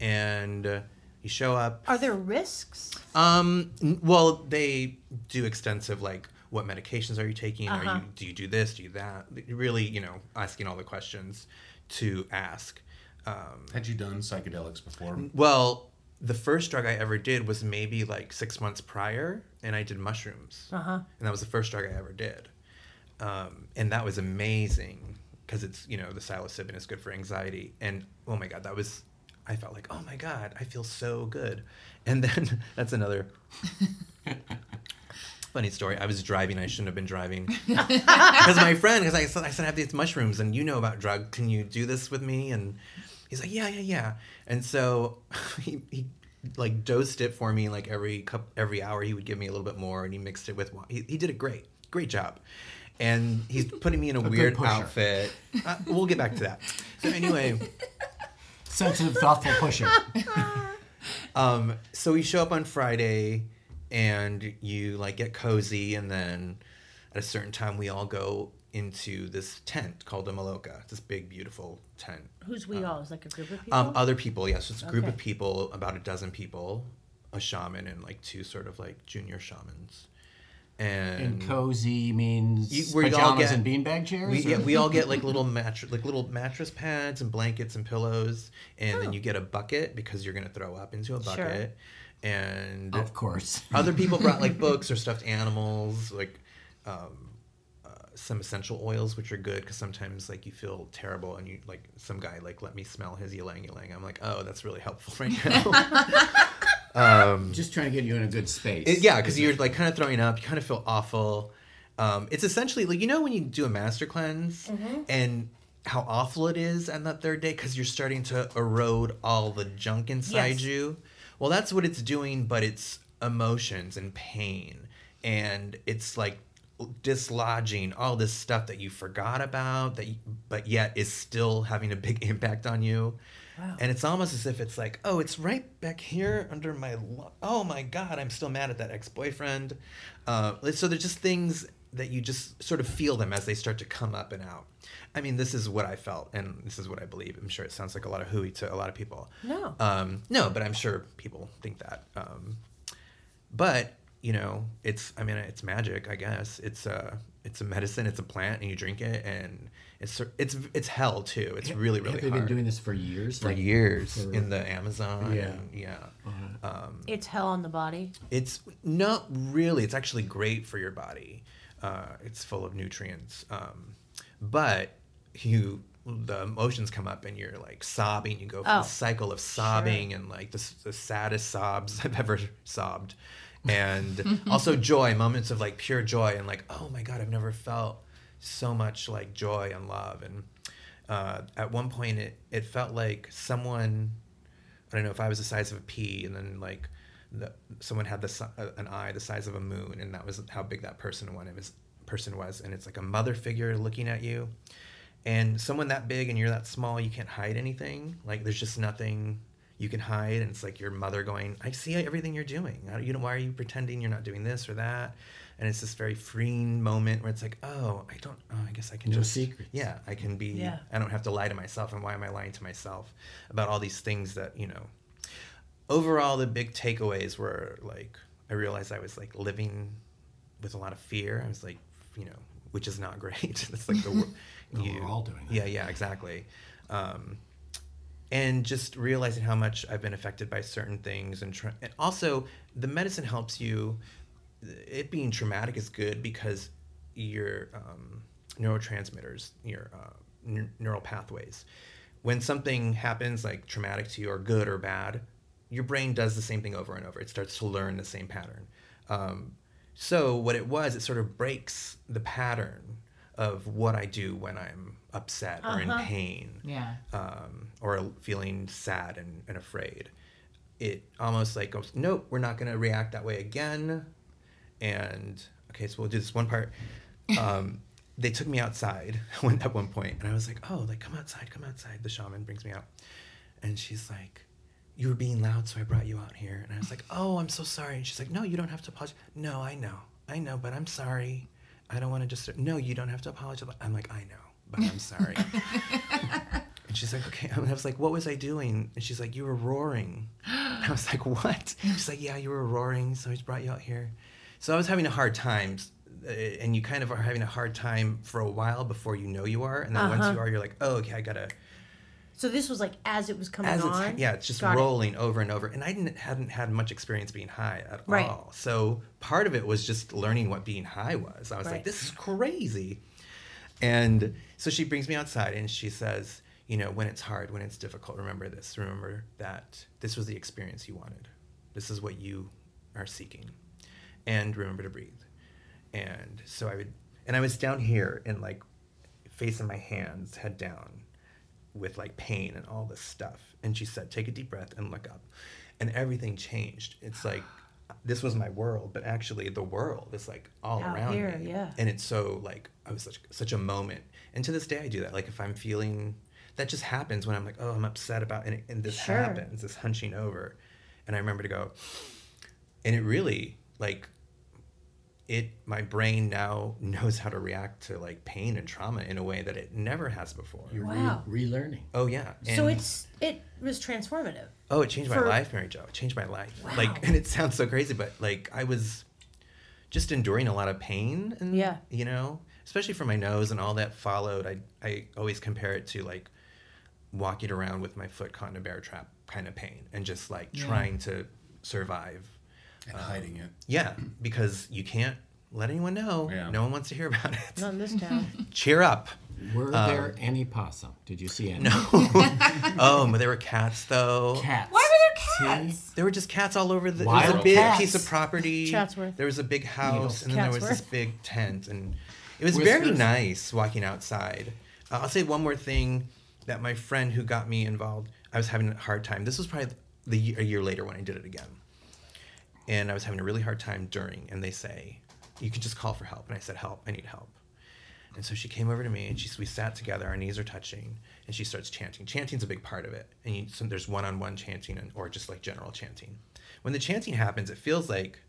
And uh, you show up. Are there risks? Um. n- Well, they do extensive like. What medications are you taking? Are Uh-huh. you do you do this? Do you that? Really, you know, asking all the questions to ask. Um, Had you done psychedelics before? well, the first drug I ever did was maybe like six months prior, and I did mushrooms, Uh huh. and that was the first drug I ever did, um, and that was amazing because it's you know the psilocybin is good for anxiety, and oh my god, that was I felt like oh my god, I feel so good, and then that's another. Funny story. I was driving. I shouldn't have been driving because my friend, because I said I said I have these mushrooms, and you know about drugs. Can you do this with me? And he's like, yeah, yeah, yeah. And so he, he like dosed it for me. Like every cup, every hour, he would give me a little bit more, and he mixed it with. He, he did a great, great job. And he's putting me in a, good weird outfit. Uh, we'll get back to that. So anyway. Sensitive, thoughtful pusher. Um, so we show up on Friday and you like get cozy and then at a certain time we all go into this tent called a Maloka. It's this big beautiful tent. Who's we all? Is like a group of people? Um, other people, yes, it's a group of people, about a dozen people, a shaman and like two sort of like junior shamans. And, And cozy means You- where you all pajamas get- and beanbag chairs? we, yeah, we all get like little mattress, like little mattress pads and blankets and pillows, and then you get a bucket because you're gonna throw up into a Sure. bucket, and Of course. other people brought like books or stuffed animals, like um, some essential oils, which are good because sometimes like you feel terrible and you like some guy like let me smell his ylang ylang. I'm like, oh, that's really helpful right now. um, Just trying to get you in a good space. it- yeah, because you're like kind of throwing up. You kind of feel awful. Um, it's essentially like you know when you do a master cleanse and how awful it is on that third day because you're starting to erode all the junk inside Yes. you. Well, that's what it's doing, but it's emotions and pain, and it's like dislodging all this stuff that you forgot about that, you, but yet is still having a big impact on you. Wow. And it's almost as if it's like, oh, it's right back here under my. Lo- oh my God, I'm still mad at that ex boyfriend. Uh, so there's just things that you just sort of feel them as they start to come up and out. I mean, this is what I felt, and this is what I believe. I'm sure it sounds like a lot of hooey to a lot of people. No. Um, no, but I'm sure people think that. Um, but you know, it's. I mean, it's magic. I guess it's a. It's a medicine. It's a plant, and you drink it, and it's it's it's hell too. It's really really Have they hard been doing this for years? for Like, years for- in the Amazon. Yeah. and- yeah. Um, it's hell on the body. it's not really. It's actually great for your body. Uh, it's full of nutrients. Um, but you, the emotions come up and you're like sobbing. You go through Oh, the cycle of sobbing and like the, the saddest sobs I've ever sobbed. And also joy, moments of like pure joy and like, oh my God, I've never felt so much like joy and love. And uh, at one point, it, it felt like someone I don't know if I was the size of a pea, and then like the, someone had the uh, an eye the size of a moon, and that was how big that person one was person was, and it's like a mother figure looking at you, and someone that big and you're that small, you can't hide anything. Like there's just nothing you can hide, and it's like your mother going, "I see everything you're doing. I- You know why are you pretending you're not doing this or that?" And it's this very freeing moment where it's like, "Oh, I don't. Oh, I guess I can No just secrets. Yeah, I can be. Yeah. I don't have to lie to myself. And why am I lying to myself about all these things that you know? Overall, the big takeaways were like I realized I was like living with a lot of fear. I was like, you know, which is not great. It's like the wor- No, we're all doing that. Yeah, yeah, exactly. Um, and just realizing how much I've been affected by certain things, and, tra- and also the medicine helps you. It being traumatic is good because your um, neurotransmitters, your uh, n- neural pathways, when something happens like traumatic to you or good or bad, your brain does the same thing over and over. It starts to learn the same pattern. Um, so what it was, it sort of breaks the pattern of what I do when I'm upset or in Uh-huh. pain Yeah. um, or feeling sad and, and afraid. It almost like goes, nope, we're not going to react that way again. And okay, so we'll do this one part. Um, they took me outside when, at one point, and I was like, oh, like come outside, come outside. The shaman brings me out, and she's like, you were being loud, so I brought you out here. And I was like, oh, I'm so sorry. And she's like, no, you don't have to apologize. No, I know, I know, but I'm sorry. I don't want to just. No, you don't have to apologize. I'm like, I know, but I'm sorry. And she's like, okay. And I was like, what was I doing? And she's like, you were roaring. And I was like, what? She's like, yeah, you were roaring, so he's brought you out here. So I was having a hard time, uh, and you kind of are having a hard time for a while before you know you are, and then once Uh-huh. you are, you're like, oh, okay, I gotta. So this was like as it was coming As on. yeah, it's just Got it. rolling over and over, and I didn't hadn't had much experience being high at Right. all. So part of it was just learning what being high was. I was Right. like, this is crazy. And so she brings me outside and she says, you know, when it's hard, when it's difficult, remember this. Remember that this was the experience you wanted. This is what you are seeking. And remember to breathe. And so I would, and I was down here and like facing my hands, head down, with like pain and all this stuff. And she said, take a deep breath and look up. And everything changed. It's like, this was my world, but actually the world is like all Out around here, me. yeah. And it's so like, I was such, such a moment. And to this day, I do that. Like if I'm feeling, that just happens when I'm like, oh, I'm upset about, and, and this Sure. happens, this hunching over. And I remember to go, and it really like it my brain now knows how to react to like pain and trauma in a way that it never has before You're Wow. re- relearning. oh yeah so it's it was transformative. Oh it changed my for- life mary jo it changed my life Wow. like and it sounds so crazy but like i was just enduring a lot of pain and Yeah. you know especially for my nose and all that followed i i always compare it to like walking around with my foot caught in a bear trap kind of pain and just like Yeah. trying to survive and hiding it. Um, yeah because you can't let anyone know Yeah. no one wants to hear about it Not in this town. cheer up Were Um, there any possum? Did you see any? no oh but there were cats though Cats. Why were there See? cats? there were just cats all over the. There Wild was a big cats. piece of property. Chatsworth. There was a big house, and then there was this big tent, and it was very nice walking outside. Uh, I'll say one more thing that my friend who got me involved, I was having a hard time. This was probably the a year later when I did it again, and I was having a really hard time during. And they say, "You can just call for help," and I said, "Help! I need help." And so she came over to me and she, we sat together, our knees are touching, and she starts chanting. Chanting's a big part of it. And you, so there's one on one chanting and, or just like general chanting. When the chanting happens, it feels like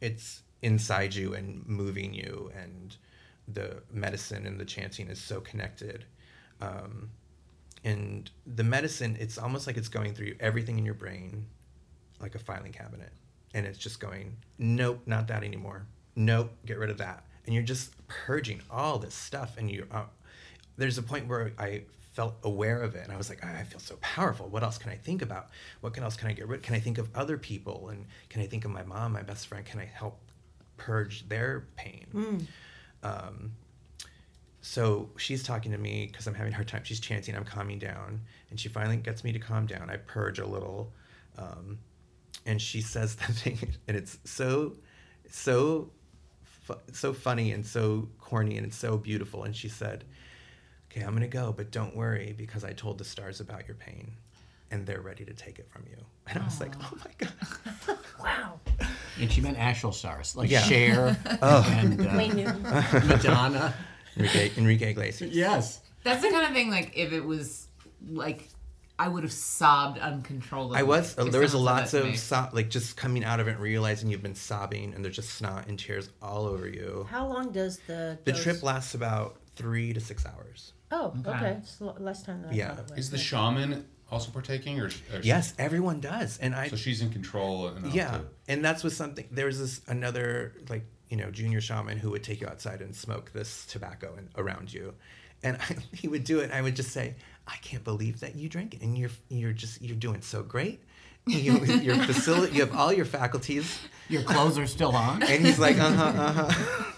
it's inside you and moving you, and the medicine and the chanting is so connected. Um, and the medicine, it's almost like it's going through everything in your brain, like a filing cabinet. And it's just going, nope, not that anymore. Nope, get rid of that. And you're just purging all this stuff. And you, uh, there's a point where I felt aware of it, and I was like, "Ah, I feel so powerful. What else can I think about? What can else can I get rid? Can I think of other people? And can I think of my mom, my best friend? Can I help purge their pain? Um, so she's talking to me because I'm having a hard time. She's chanting, I'm calming down. And she finally gets me to calm down. I purge a little. Um, and she says the thing, and it's so, so, fu- so funny and so corny and so beautiful. And she said, Okay, I'm going to go, but don't worry because I told the stars about your pain and they're ready to take it from you. And I was like, Oh my God. Wow. And she meant actual stars, like Yeah. Cher Oh. and uh, Madonna. Enrique, Enrique Iglesias. Yes. That's the kind of thing like if it was like I would have sobbed uncontrollably. I was. if there was a someone lots said that to of me. so, like just coming out of it and realizing you've been sobbing and there's just snot and tears all over you. How long does the The dose- trip lasts about three to six hours. Oh, Okay. okay. It's less time than Yeah. thought. Is the shaman also partaking, or, or Yes, everyone does, and I. So she's in control. Yeah, To, and that's was something. There was this another like you know junior shaman who would take you outside and smoke this tobacco and around you, and I, he would do it. And I would just say, I can't believe that you drink it, and you're you're just you're doing so great. You, your facility, you have all your faculties, Your clothes are still on. and he's like, uh huh, uh huh.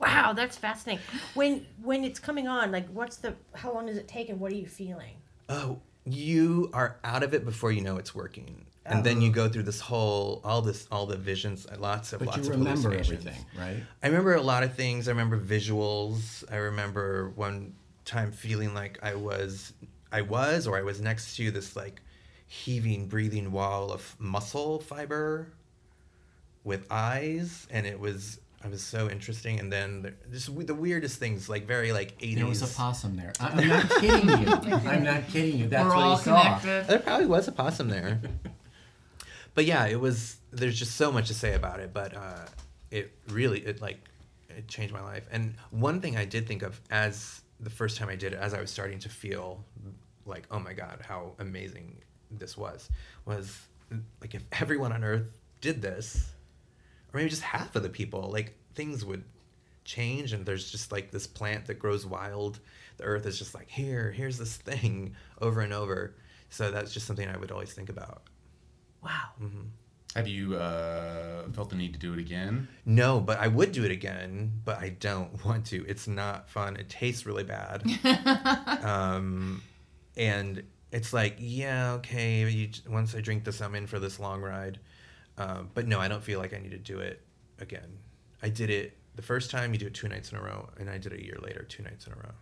Wow, that's fascinating. When when it's coming on, like, what's the? How long does it take, and what are you feeling? Oh, you are out of it before you know it's working. And then you go through this whole, all this, all the visions, lots of, But lots you of remember hallucinations. everything, right? I remember a lot of things. I remember visuals. I remember one time feeling like I was, I was, or I was next to this like heaving, breathing wall of muscle fiber with eyes, and it was, I was so interesting. And then the, just the weirdest things, like very like eighties. There was a possum there. I, I'm not kidding you. I'm not kidding you. That's We're what all he saw. connected. There probably was a possum there. but yeah, it was. There's just so much to say about it, but uh, it really it like it changed my life. And one thing I did think of as the first time I did it, as I was starting to feel like, oh my god, how amazing this was, was like if everyone on Earth did this, or maybe just half of the people, like things would change and there's just like this plant that grows wild. The earth is just like here here's this thing over and over. So that's just something i would always think about. Wow. Mm-hmm. Have you uh, felt the need to do it again? no but i would do it again but i don't want to it's not fun it tastes really bad um, and it's like yeah okay you, once i drink this i'm in for this long ride um, but no i don't feel like i need to do it again i did it the first time you do it two nights in a row and i did it a year later two nights in a row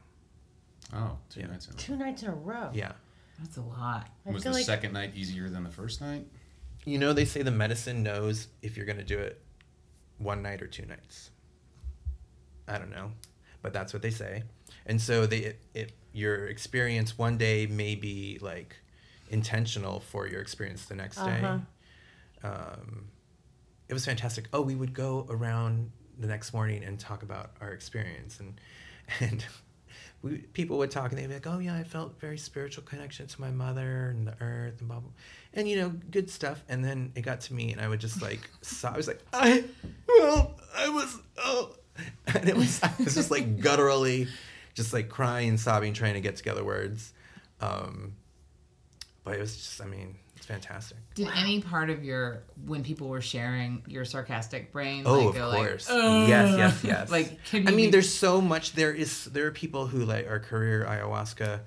Oh, two Yeah. nights in. a row. Two nights in a row. yeah That's a lot. I Was the like second night easier than the first night? You know, they say the medicine knows if you're going to do it one night or two nights. I don't know, but that's what they say. And so they, it, it, your experience one day may be like intentional for your experience the next day. Uh-huh. Um, it was fantastic. Oh, we would go around the next morning and talk about our experience, and and we people would talk and they'd be like, "Oh yeah, I felt very spiritual connection to my mother and the earth and blah blah," and you know, good stuff. And then it got to me, and I would just like, so, I was like, "I, well, I was, oh," and it was, I was just like gutturally, just like crying, sobbing, trying to get together words. Um, but it was just, I mean, fantastic. Did any part of your when people were sharing your sarcastic brain? Oh, like, of go like, course. yes, yes, yes. Like, can I mean, be- there's so much. There is. There are people who like are career ayahuasca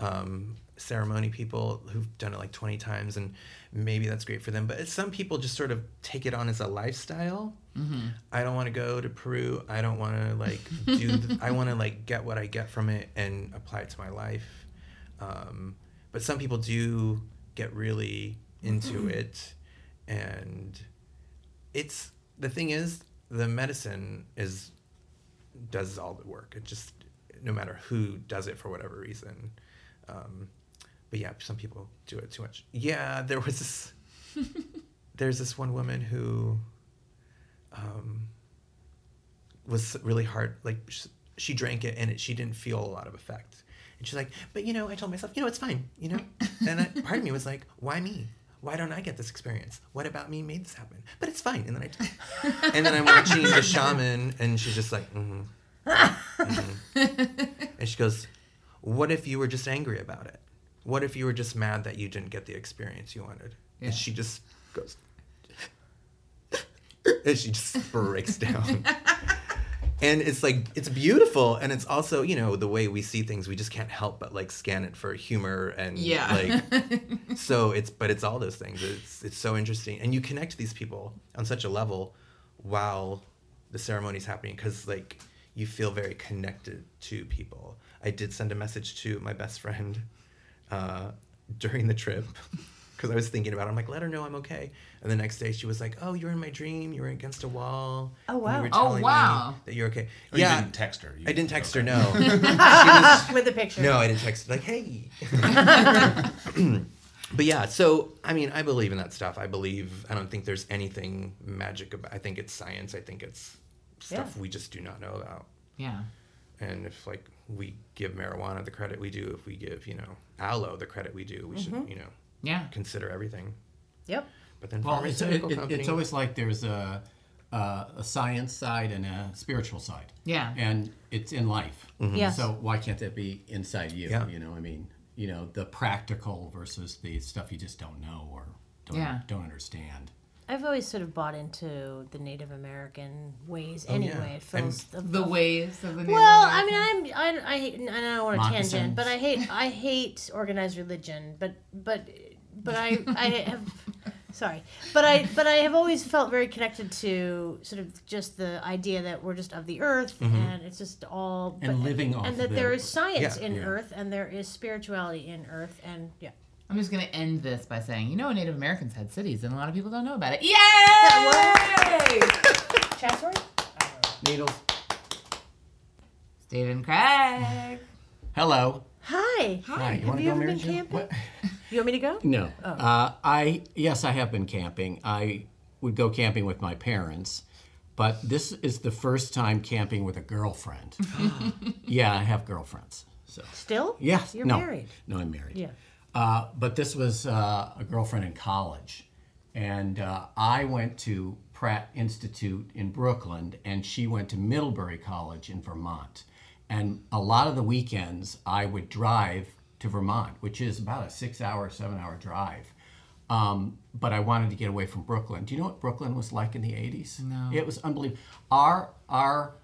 um, ceremony people who've done it like 20 times, and maybe that's great for them. But some people just sort of take it on as a lifestyle. Mm-hmm. I don't want to go to Peru. I don't want to like do. The, I want to like get what I get from it and apply it to my life. Um, but some people do get really into it, and it's the thing is the medicine is does all the work. It just no matter who does it for whatever reason. Um, but yeah, some people do it too much. Yeah, there was this. there's this one woman who um, was really hard. Like sh- she drank it and it, she didn't feel a lot of effect. And she's like, but you know, I told myself, you know, it's fine, you know. And I, part of me was like, why me? Why don't I get this experience? What about me made this happen? But it's fine. And then I, and then I'm watching the shaman, and she's just like, mm-hmm, mm-hmm. and she goes, what if you were just angry about it? What if you were just mad that you didn't get the experience you wanted? Yeah. And she just goes, and she just breaks down. and it's like it's beautiful and it's also you know the way we see things we just can't help but like scan it for humor and Yeah. like so it's but it's all those things. It's it's so interesting. And you connect these people on such a level while the ceremony's happening because like you feel very connected to people. I did send a message to my best friend uh, during the trip because i was thinking about it i'm like let her know i'm okay and the next day she was like oh you were in my dream you were against a wall Oh, and wow. you were Oh, telling me wow. that you're okay Oh, you yeah didn't text her. You- I didn't text okay. her. No, was, With the picture. no, I didn't text her. Like, hey. but yeah, so I mean, I believe in that stuff. I believe. I don't think there's anything magic about. I think it's science. I think it's stuff Yeah. we just do not know about. yeah. And if like we give marijuana the credit we do, if we give you know aloe the credit we do, we Mm-hmm. should you know Yeah. consider everything. Yep. But then Well, it's, it, it- company, it's always like there's a, a, a science side and a spiritual side. Yeah. And it's in life. Mm-hmm. Yes. So why can't that be inside you? Yeah. You know, I mean, you know, the practical versus the stuff you just don't know or don't, Yeah. don't understand. I've always sort of bought into the Native American ways Oh, yeah. anyway. It feels the, The ways of the Native Well, I mean, I'm I I hate and I don't want to tangent, but I hate I hate organized religion, but but but I I have sorry, but I but I have always felt very connected to sort of just the idea that we're just of the earth mm-hmm. and it's just all And but- living off and that the- there is science Yeah. in Yeah. earth and there is spirituality in earth and yeah. I'm just gonna end this by saying, you know, Native Americans had cities, and a lot of people don't know about it. Yay! Chat story? Needles. Stephen Craig. Hello. Hi. Hi. Have wanna you go, ever been camping? You want me to go? No. Oh. Uh, I yes, I have been camping. I would go camping with my parents, but this is the first time camping with a girlfriend. yeah, I have girlfriends. So Still? yes, You're no, married. No, I'm married. Yeah. Uh, but this was uh, a girlfriend in college. And uh, I went to Pratt Institute in Brooklyn, and she went to Middlebury College in Vermont. And a lot of the weekends, I would drive to Vermont, which is about a six hour, seven hour drive. Um, but I wanted to get away from Brooklyn. Do you know what Brooklyn was like in the 80s? No. It was unbelievable. Our, our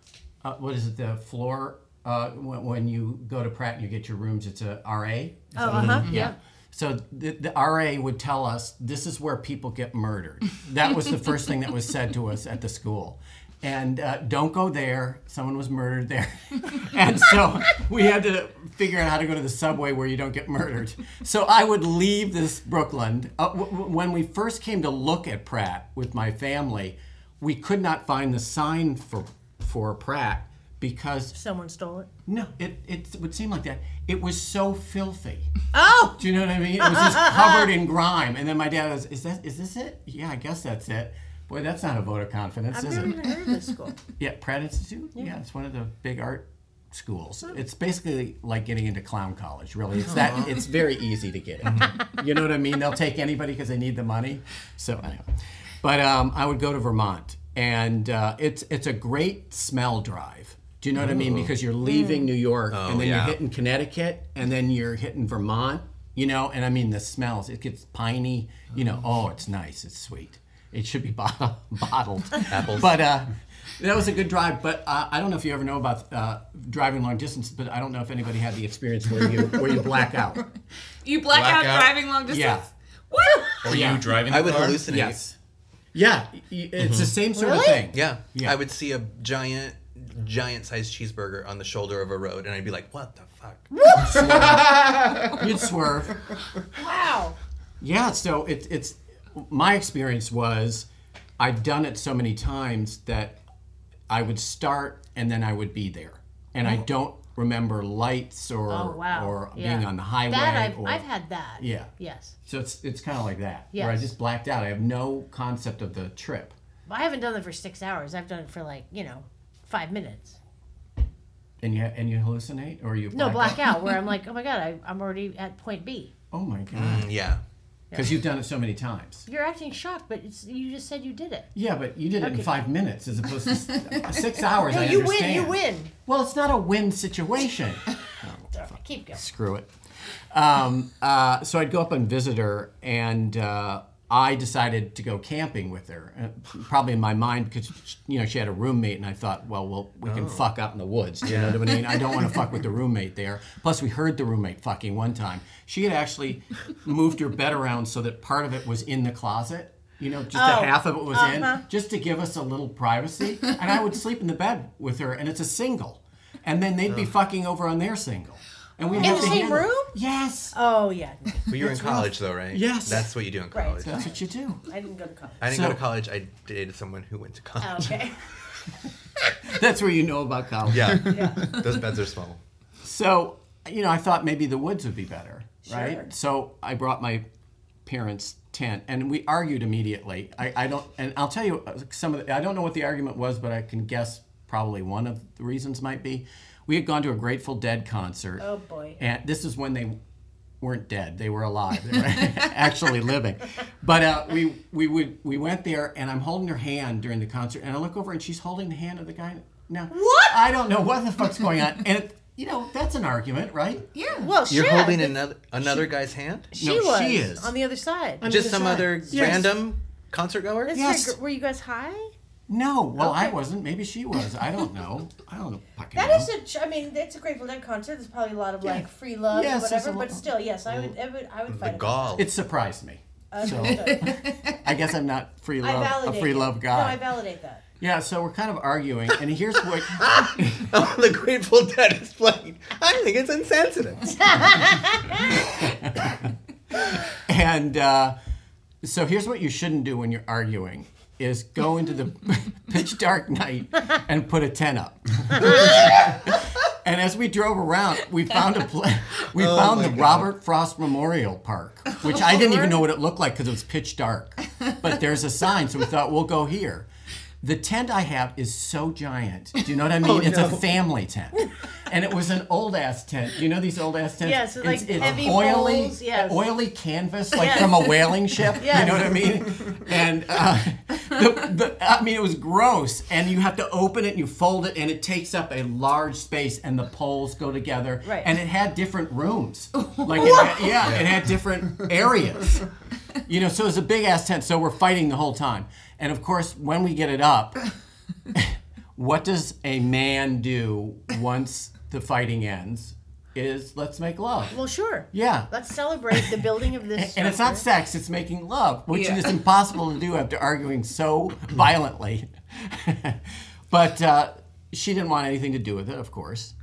uh, what is it, the floor, uh, when, when you go to Pratt and you get your rooms, it's a RA? Is Oh, what it uh-huh, is? yeah. So the, the RA would tell us this is where people get murdered. That was the first thing that was said to us at the school. And uh, don't go there. Someone was murdered there. and so we had to figure out how to go to the subway where you don't get murdered. So I would leave this Brooklyn. Uh, w- w- when we first came to look at Pratt with my family, we could not find the sign for, for Pratt because Someone stole it. no, it, it would seem like that. It was so filthy. Oh! Do you know what I mean? It was just covered in grime. And then my dad was, "Is that is this it? Yeah, I guess that's it." Boy, that's not a vote of confidence, I've is never it? even heard of this school. Yeah, Pratt Institute. Yeah. it's one of the big art schools. It's basically like getting into clown college. Really, it's that. It's very easy to get in. you know what I mean? They'll take anybody because they need the money. So anyway, but um, I would go to Vermont, and uh, it's it's a great smell drive. Do you know what I mean? Because you're leaving New York, and then yeah. you're hitting Connecticut, and then you're hitting Vermont. You know, and I mean the smells. It gets piney. You know, oh, it's nice. It's sweet. It should be bottled. bottled. Apples. But uh, that was a good drive. But uh, I don't know if you ever know about uh, driving long distance. But I don't know if anybody had the experience where you where you black out. You black, out Blackout? driving long distance? Yeah. What? Or Yeah. you driving the I would car? hallucinate. Yes. Yeah, y- it's the same sort of Really? thing. Yeah. Yeah. I would see a giant, giant sized cheeseburger on the shoulder of a road, and I'd be like, "What the fuck?" You'd swerve. Wow. Yeah, so it, it's my experience was I'd done it so many times that I would start and then I would be there, and I don't remember lights or Oh wow. or yeah. being on the highway. That I've, or, I've had that. Yeah. Yes. So it's it's kind of like that where I just blacked out. I have no concept of the trip, I haven't done it for six hours. I've done it for like you know, five minutes. and you and you hallucinate or you No black blackout where I'm like, oh my god, I, I'm already at point B. Oh my god! Mm, yeah. Because you've done it so many times. You're acting shocked, but it's you just said you did it. Yeah, but you did it in five minutes as opposed to s- six hours. No, I you win. understand. You win. Well, it's not a win situation. Keep going. Screw it. Um, uh, so I'd go up and visit her, and uh, I decided to go camping with her. Uh, probably in my mind because you know she had a roommate, and I thought, well, well, we can fuck out in the woods. You know what I mean? I don't want to fuck with the roommate there. Plus, we heard the roommate fucking one time. She had actually moved her bed around so that part of it was in the closet. You know, just Oh, a half of it was uh-huh. in, just to give us a little privacy. And I would sleep in the bed with her, and it's a single. And then they'd be fucking over on their single. And we In the same handle- room? Yes. Oh yeah. But you were in college, though, right? Yes. That's what you do in Right. college. That's what you do. I didn't go to college. I didn't So- go to college. I dated someone who went to college. Oh, okay. That's where you know about college. Yeah. yeah. Those beds are small. So, you know, I thought maybe the woods would be better, Sure. right? So I brought my parents' tent and we argued immediately. I, I don't, and I'll tell you uh, some of the, I don't know what the argument was, but I can guess probably one of the reasons might be. We had gone to a Grateful Dead concert. Oh boy. And this is when they weren't dead; they were alive. They were actually living. But uh, we we would we went there, and I'm holding her hand during the concert, and I look over, and she's holding the hand of the guy. Now What? I don't know what the fuck's going on, and it, you know that's an argument, right? Yeah. Well, You're shit. holding another another guy's hand? She No, was she is. on the other side. On Just other some side. other Yes. random concert goer? Yes. very were you guys high? No, well, I wasn't. Maybe she was. I don't know. I don't fucking That know. is a. ch- I mean, it's a Grateful Dead concert. There's probably a lot of like free love Yes, or whatever. a But still, yes, I would. I would. I would The fight. about gall. It surprised me. that. So I guess I'm not free love, a free that. love No, I guy. validate that. Yeah, so we're kind of arguing, and here's what. Oh, the Grateful Dead is playing. I think it's insensitive. And uh, so here's what you shouldn't do when you're arguing: is go into the pitch dark night and put a tent up. and as we drove around, we found a place. we found the Robert Frost Memorial Park, which I didn't even know what it looked like because it was pitch dark. But there's a sign, so we thought we'll go here. The tent I have is so giant. Do you know what I mean? it's a family tent. And it was an old ass tent. You know these old ass tents? Yes, with, like, it's, it's heavy oily, poles, yes. oily canvas, like Yes. from a whaling ship. You know what I mean? And uh, the, the, I mean, it was gross. And you have to open it and you fold it, and it takes up a large space, and the poles go together. Right. And it had different rooms. Like, it had, yeah, it had different areas. You know, so it was a big ass tent. So we're fighting the whole time. And of course, when we get it up, what does a man do once the fighting ends? Is let's make love. Well, sure. Yeah. Let's celebrate the building of this. And it's not sex, it's making love, which Yeah. is impossible to do after arguing so violently. but uh, she didn't want anything to do with it, of course,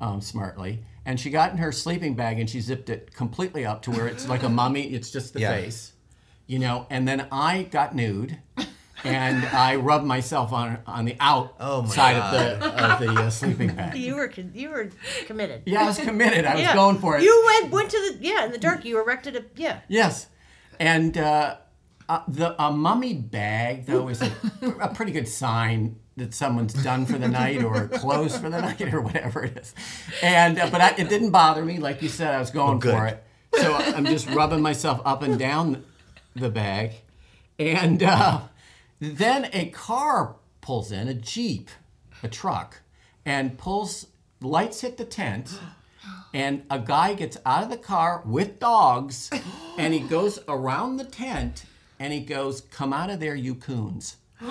um, smartly. And she got in her sleeping bag and she zipped it completely up to where it's like a mummy, it's just the Yeah. face, you know. And then I got nude. And I rubbed myself on on the Oh my outside of the of the uh, sleeping bag. You were con- you were committed. Yeah, I was committed. I was going for it. You went went to the yeah in the dark. You erected a yeah. Yes, and uh, uh, the a mummy bag though is a, a pretty good sign that someone's done for the night or closed for the night or whatever it is. And uh, but I, it didn't bother me, like you said, I was going good. for it. So I'm just rubbing myself up and down the bag, and uh, then a car pulls in, a jeep, a truck, and pulls. Lights hit the tent and a guy gets out of the car with dogs and he goes around the tent and he goes come out of there you coons.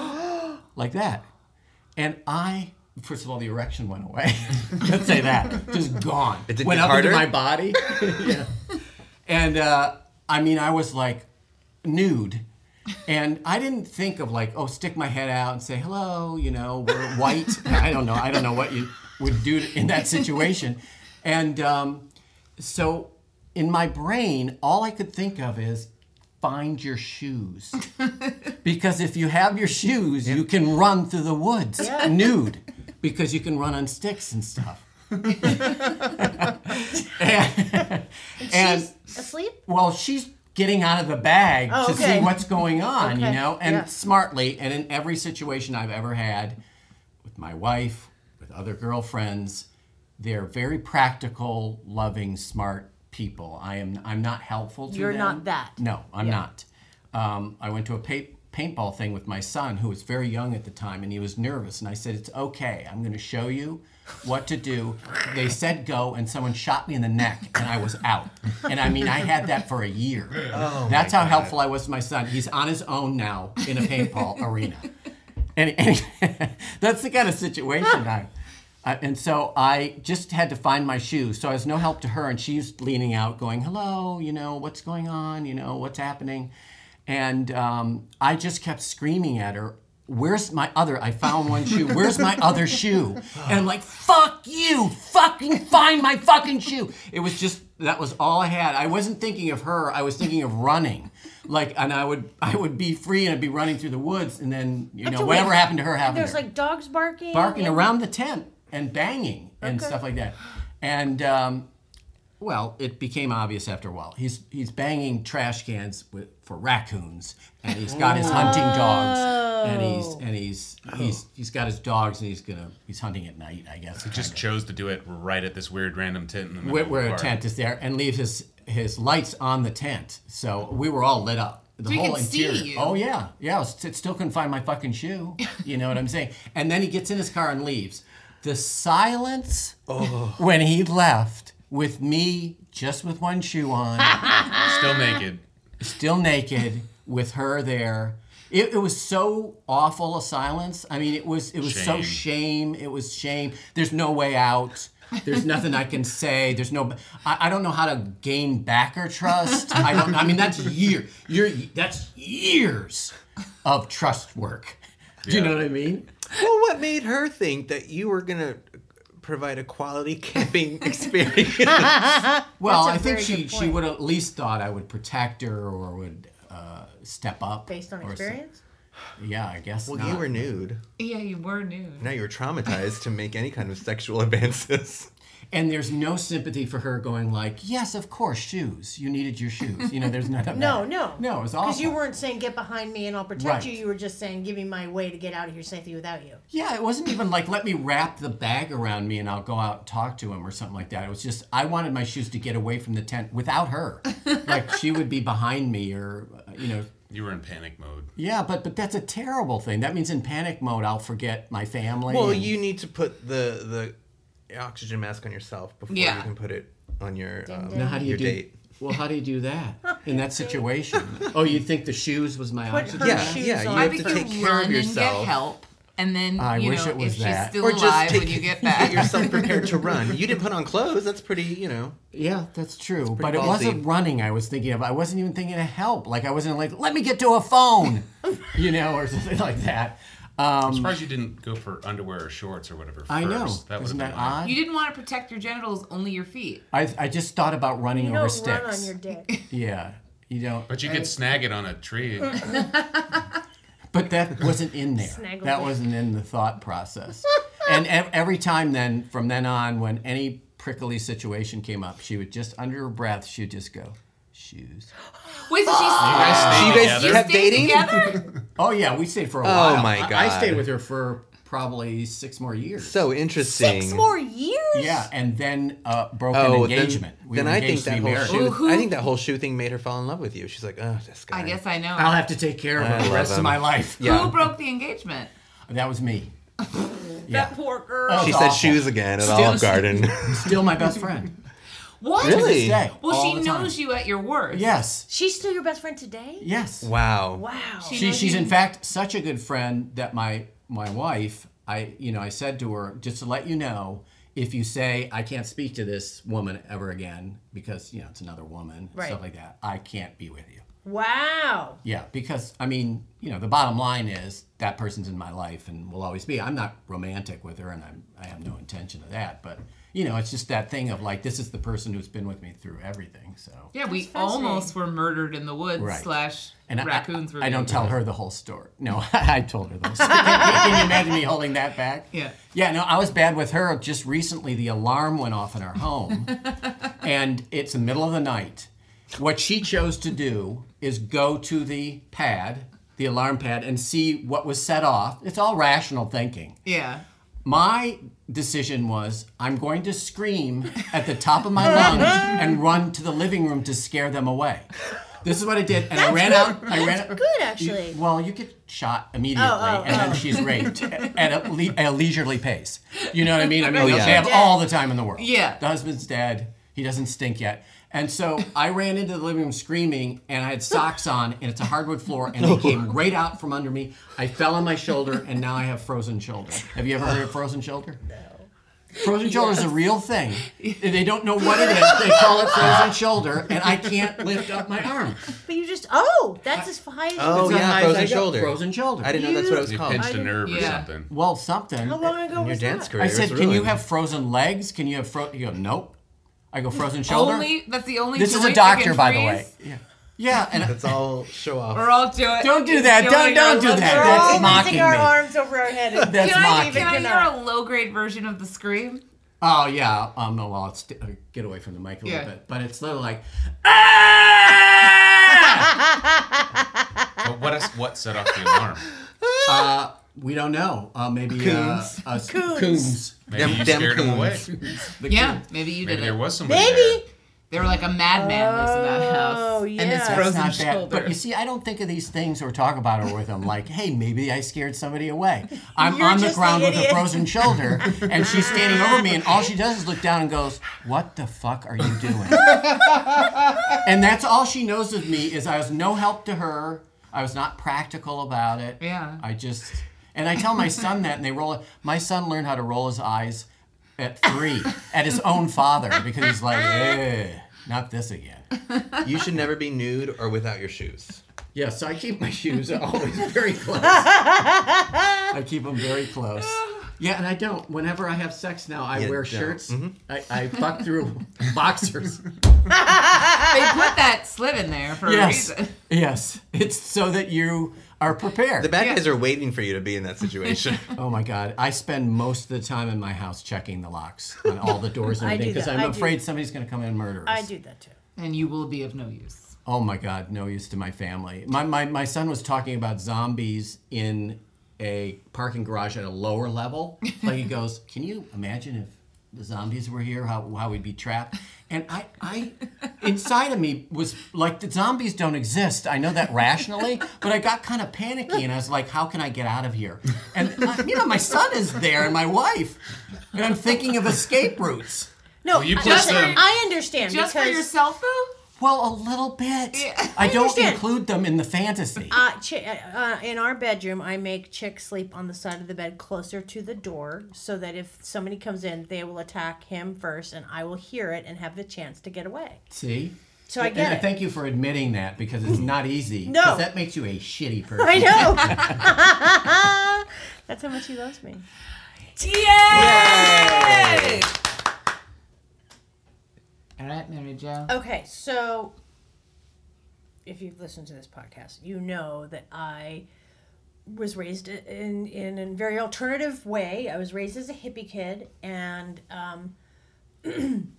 Like that. And i first of all the erection went away. Let's say that. Just gone. It did went get up into my body. Yeah. and uh, i mean i was like nude and I didn't think of like, oh, stick my head out and say hello. You know, we're white. I don't know. I don't know what you would do in that situation. And um, so, in my brain, all I could think of is find your shoes, because if you have your shoes, you can run through the woods Yeah. nude, because you can run on sticks and stuff. and, and She's asleep. well, she's getting out of the bag Oh, to okay. see what's going on, you know, and yeah. smartly. And in every situation I've ever had with my wife, with other girlfriends, they're very practical, loving, smart people. I am. I'm not helpful to You're them. not that. No, I'm Yeah. not. Um, I went to a pa- paintball thing with my son, who was very young at the time, and he was nervous. And I said, "It's okay. I'm going to show you what to do." They said go, and someone shot me in the neck, and I was out. And I mean, I had that for a year. Oh That's how God. helpful I was to my son. He's on his own now in a paintball arena. And, and that's the kind of situation I. Uh, and so I just had to find my shoes. So I was no help to her, and she's leaning out, going, "Hello, you know what's going on? You know what's happening?" And um, I just kept screaming at her, "Where's my other? I found one shoe. Where's my other shoe?" And I'm like, "Fuck you! Fucking find my fucking shoe!" It was just that was all I had. I wasn't thinking of her. I was thinking of running. Like, and I would, I would be free and I'd be running through the woods, and then you know whatever wait, happened to her happened. There's to her like dogs barking. barking and- around the tent and banging and Okay. stuff like that. And um, well, it became obvious after a while. He's he's banging trash cans with, for raccoons, and he's got his hunting dogs, and he's Oh. and he's oh. he's he's got his dogs, and he's gonna he's hunting at night, I guess. He just chose to do it right at this weird random tent in the middle where, of where a park. tent is there, and leave his his lights on the tent, so we were all lit up. The So he whole could see interior. you. Oh yeah, yeah. I it still couldn't find my fucking shoe. You know what I'm saying? And then he gets in his car and leaves. The silence oh. when he left with me just with one shoe on, Still naked. still naked, with her there, It, it was so awful a silence. I mean, it was it was so Shame. shame. It was shame. There's no way out. There's nothing I can say. There's no. I, I don't know how to gain backer trust. I don't. I mean, that's year. You're that's years of trust work. Do you know what I mean? Well, what made her think that you were gonna provide a quality camping experience? Well, I think she she would at least thought I would protect her or would uh, step up Based on or so- experience? Yeah, I guess. well, not. you were nude. Yeah, you were nude. Now you're traumatized to make any kind of sexual advances. And there's no sympathy for her going like, yes, of course, shoes. You needed your shoes. You know, there's none of No, that. no. No, it was awful. Because you weren't saying, get behind me and I'll protect Right. you. You were just saying, give me my way to get out of here safely without you. Yeah, it wasn't even like let me wrap the bag around me and I'll go out and talk to him or something like that. It was just I wanted my shoes to get away from the tent without her. like she would be behind me or uh, you know. You were in panic mode. Yeah, but but that's a terrible thing. That means in panic mode I'll forget my family. Well, and- you need to put the the oxygen mask on yourself before Yeah. you can put it on your um, ding. Now how do you your do? date. Well, how do you do that in that situation? oh, you think the shoes was my Put oxygen? Yeah, mask? yeah, you on. I have think to you take care run of and get help, and then I you wish know it was if that. she's still Or just alive take when you get back. get back. yourself prepared to run. You didn't put on clothes. That's pretty, you know. Yeah, that's true. But pretty it wasn't running I was thinking of. I wasn't even thinking of help. Like I wasn't like, let me get to a phone, you know, or something like that. I'm Um, surprised you didn't go for underwear or shorts or whatever. First. I know. That Isn't would've that been odd? You didn't want to protect your genitals, only your feet. I, I just thought about running You over don't sticks. run on your dick. Yeah, you don't. But you could snag it on a tree. But that wasn't in there. Snaggle that it. wasn't in the thought process. and ev- every time then, from then on, when any prickly situation came up, she would just under her breath, she'd just go, shoes. Wait, so she's You guys So you guys together? kept dating? together? Oh yeah, we stayed for a while. Oh, while. my I- I, stayed with her for probably six more years. So interesting. Six more years? Yeah, and then uh, broke Oh, an engagement. then, we then I think that whole married. shoe. Ooh, who- I think that whole shoe thing made her fall in love with you. She's like, oh, this guy. I guess I know. I'll have to take care of I her the love rest of my life. Yeah. Who broke the engagement? That was me. That poor girl. Oh. She said awful. shoes again at Still- Olive Garden. Still my best friend. What? To this Really? day, Well, all she the time. knows you at your worst. Yes. She's still your best friend today? Yes. wow. Wow. She- She, knows she's you- in fact such a good friend that my my wife, I you know, I said to her, just to let you know, if you say I can't speak to this woman ever again because you know it's another woman, Right. stuff like that, I can't be with you. Wow. Yeah, because I mean, you know, the bottom line is that person's in my life and will always be. I'm not romantic with her, and I'm, I have no intention of that. But you know, it's just that thing of like, this is the person who's been with me through everything. So Yeah, we almost were murdered in the woods Right. slash and raccoons I, were I don't tell her the whole story. No, I told her those. Can you imagine me holding that back? Yeah. Yeah, no, I was bad with her. Just recently, the alarm went off in our home, and it's the middle of the night. What she chose to do is go to the pad, the alarm pad, and see what was set off. It's all rational thinking. Yeah. My decision was I'm going to scream at the top of my lungs and run to the living room to scare them away. This is what I did, and I ran out. I ran. Out. Good, actually. Well, you get shot immediately, Oh, oh, and then oh. she's raped at a, le- a leisurely pace. You know what I mean? I mean, Oh, they have all the time in the world. Yeah. The husband's dead. He doesn't stink yet. And so I ran into the living room screaming, and I had socks on, and it's a hardwood floor, and they came right out from under me. I fell on my shoulder, and now I have frozen shoulder. Have you ever heard of frozen shoulder? No. Frozen shoulder is a real thing. They don't know what it is. They call it frozen shoulder, and I can't lift up my arm. But you just, oh, that's as high as Oh, It's as yeah, high frozen shoulder. Frozen shoulder. I didn't know that's what it was called. You called. pinched a nerve or something. Well, something. How long ago Your was dance that? career. I was said, "Can you have frozen legs? Can you have frozen? You go, "Nope." I go, "Frozen shoulder." Only that's the only. this is a doctor, by the way. Yeah. Yeah, and That's all show off. We're all doing. Don't do that. Don't- don't do that. We're That's all mocking our me. arms over our head. and- that's Can I, can I hear a low grade version of the scream? Oh yeah. Um. No. Well, it's uh, get away from the mic a Yeah. little bit, but it's literally like. But what, is, what set off the alarm? Uh, we don't know. Uh, maybe Coons. Uh, uh, Coons. coons. Maybe Them- you them scared him away. The Yeah, coons. maybe you Maybe did there it. was somebody Maybe. there. They were like a madman lives in that oh, house. Oh, And yeah. this That's That's frozen not bad. shoulder. But you see, I don't think of these things or talk about it with them like, hey, maybe I scared somebody away. I'm You're on the just the ground with a frozen shoulder, and she's standing over me, and all she does is look down and goes, What the fuck are you doing? and that's all she knows of me is I was no help to her. I was not practical about it. Yeah. I just and I tell my son that, and they roll. My son learned how to roll his eyes at three at his own father because he's like, eh, not this again. You should never be nude or without your shoes. Yeah, so I keep my shoes always very close. I keep them very close. Yeah, and I don't. Whenever I have sex now, I Yeah, wear don't. shirts. I, I fuck through boxers. They put that slit in there for Yes, a reason. yes. It's so that you are prepared. The bad Yeah. guys are waiting for you to be in that situation. Oh my God! I spend most of the time in my house checking the locks on all the doors and I everything because. I'm I do. afraid somebody's going to come in and murder us. I do that too. And you will be of no use. Oh my God! No use to my family. My my my son was talking about zombies in a parking garage at a lower level. Like he goes, "Can you imagine if the zombies were here? How how we'd be trapped?" And I I inside of me was like, the zombies don't exist. I know that rationally, but I got kind of panicky and I was like, "How can I get out of here?" And uh, you know, my son is there and my wife, and I'm thinking of escape routes. No, you I, put them- I understand Just because for yourself, though? Well, a little bit. Yeah. I I don't understand. include them in the fantasy. uh, chi- uh, in our bedroom, I make Chick sleep on the side of the bed closer to the door so that if somebody comes in, they will attack him first and I will hear it and have the chance to get away. See? So I get I it. thank you for admitting that because it's not easy. No. 'Cause that makes you a shitty person. I know. That's how much he loves me. Yay! All right, Mary Jo. Okay, so if you've listened to this podcast, you know that I was raised in in a very alternative way. I was raised as a hippie kid, and um,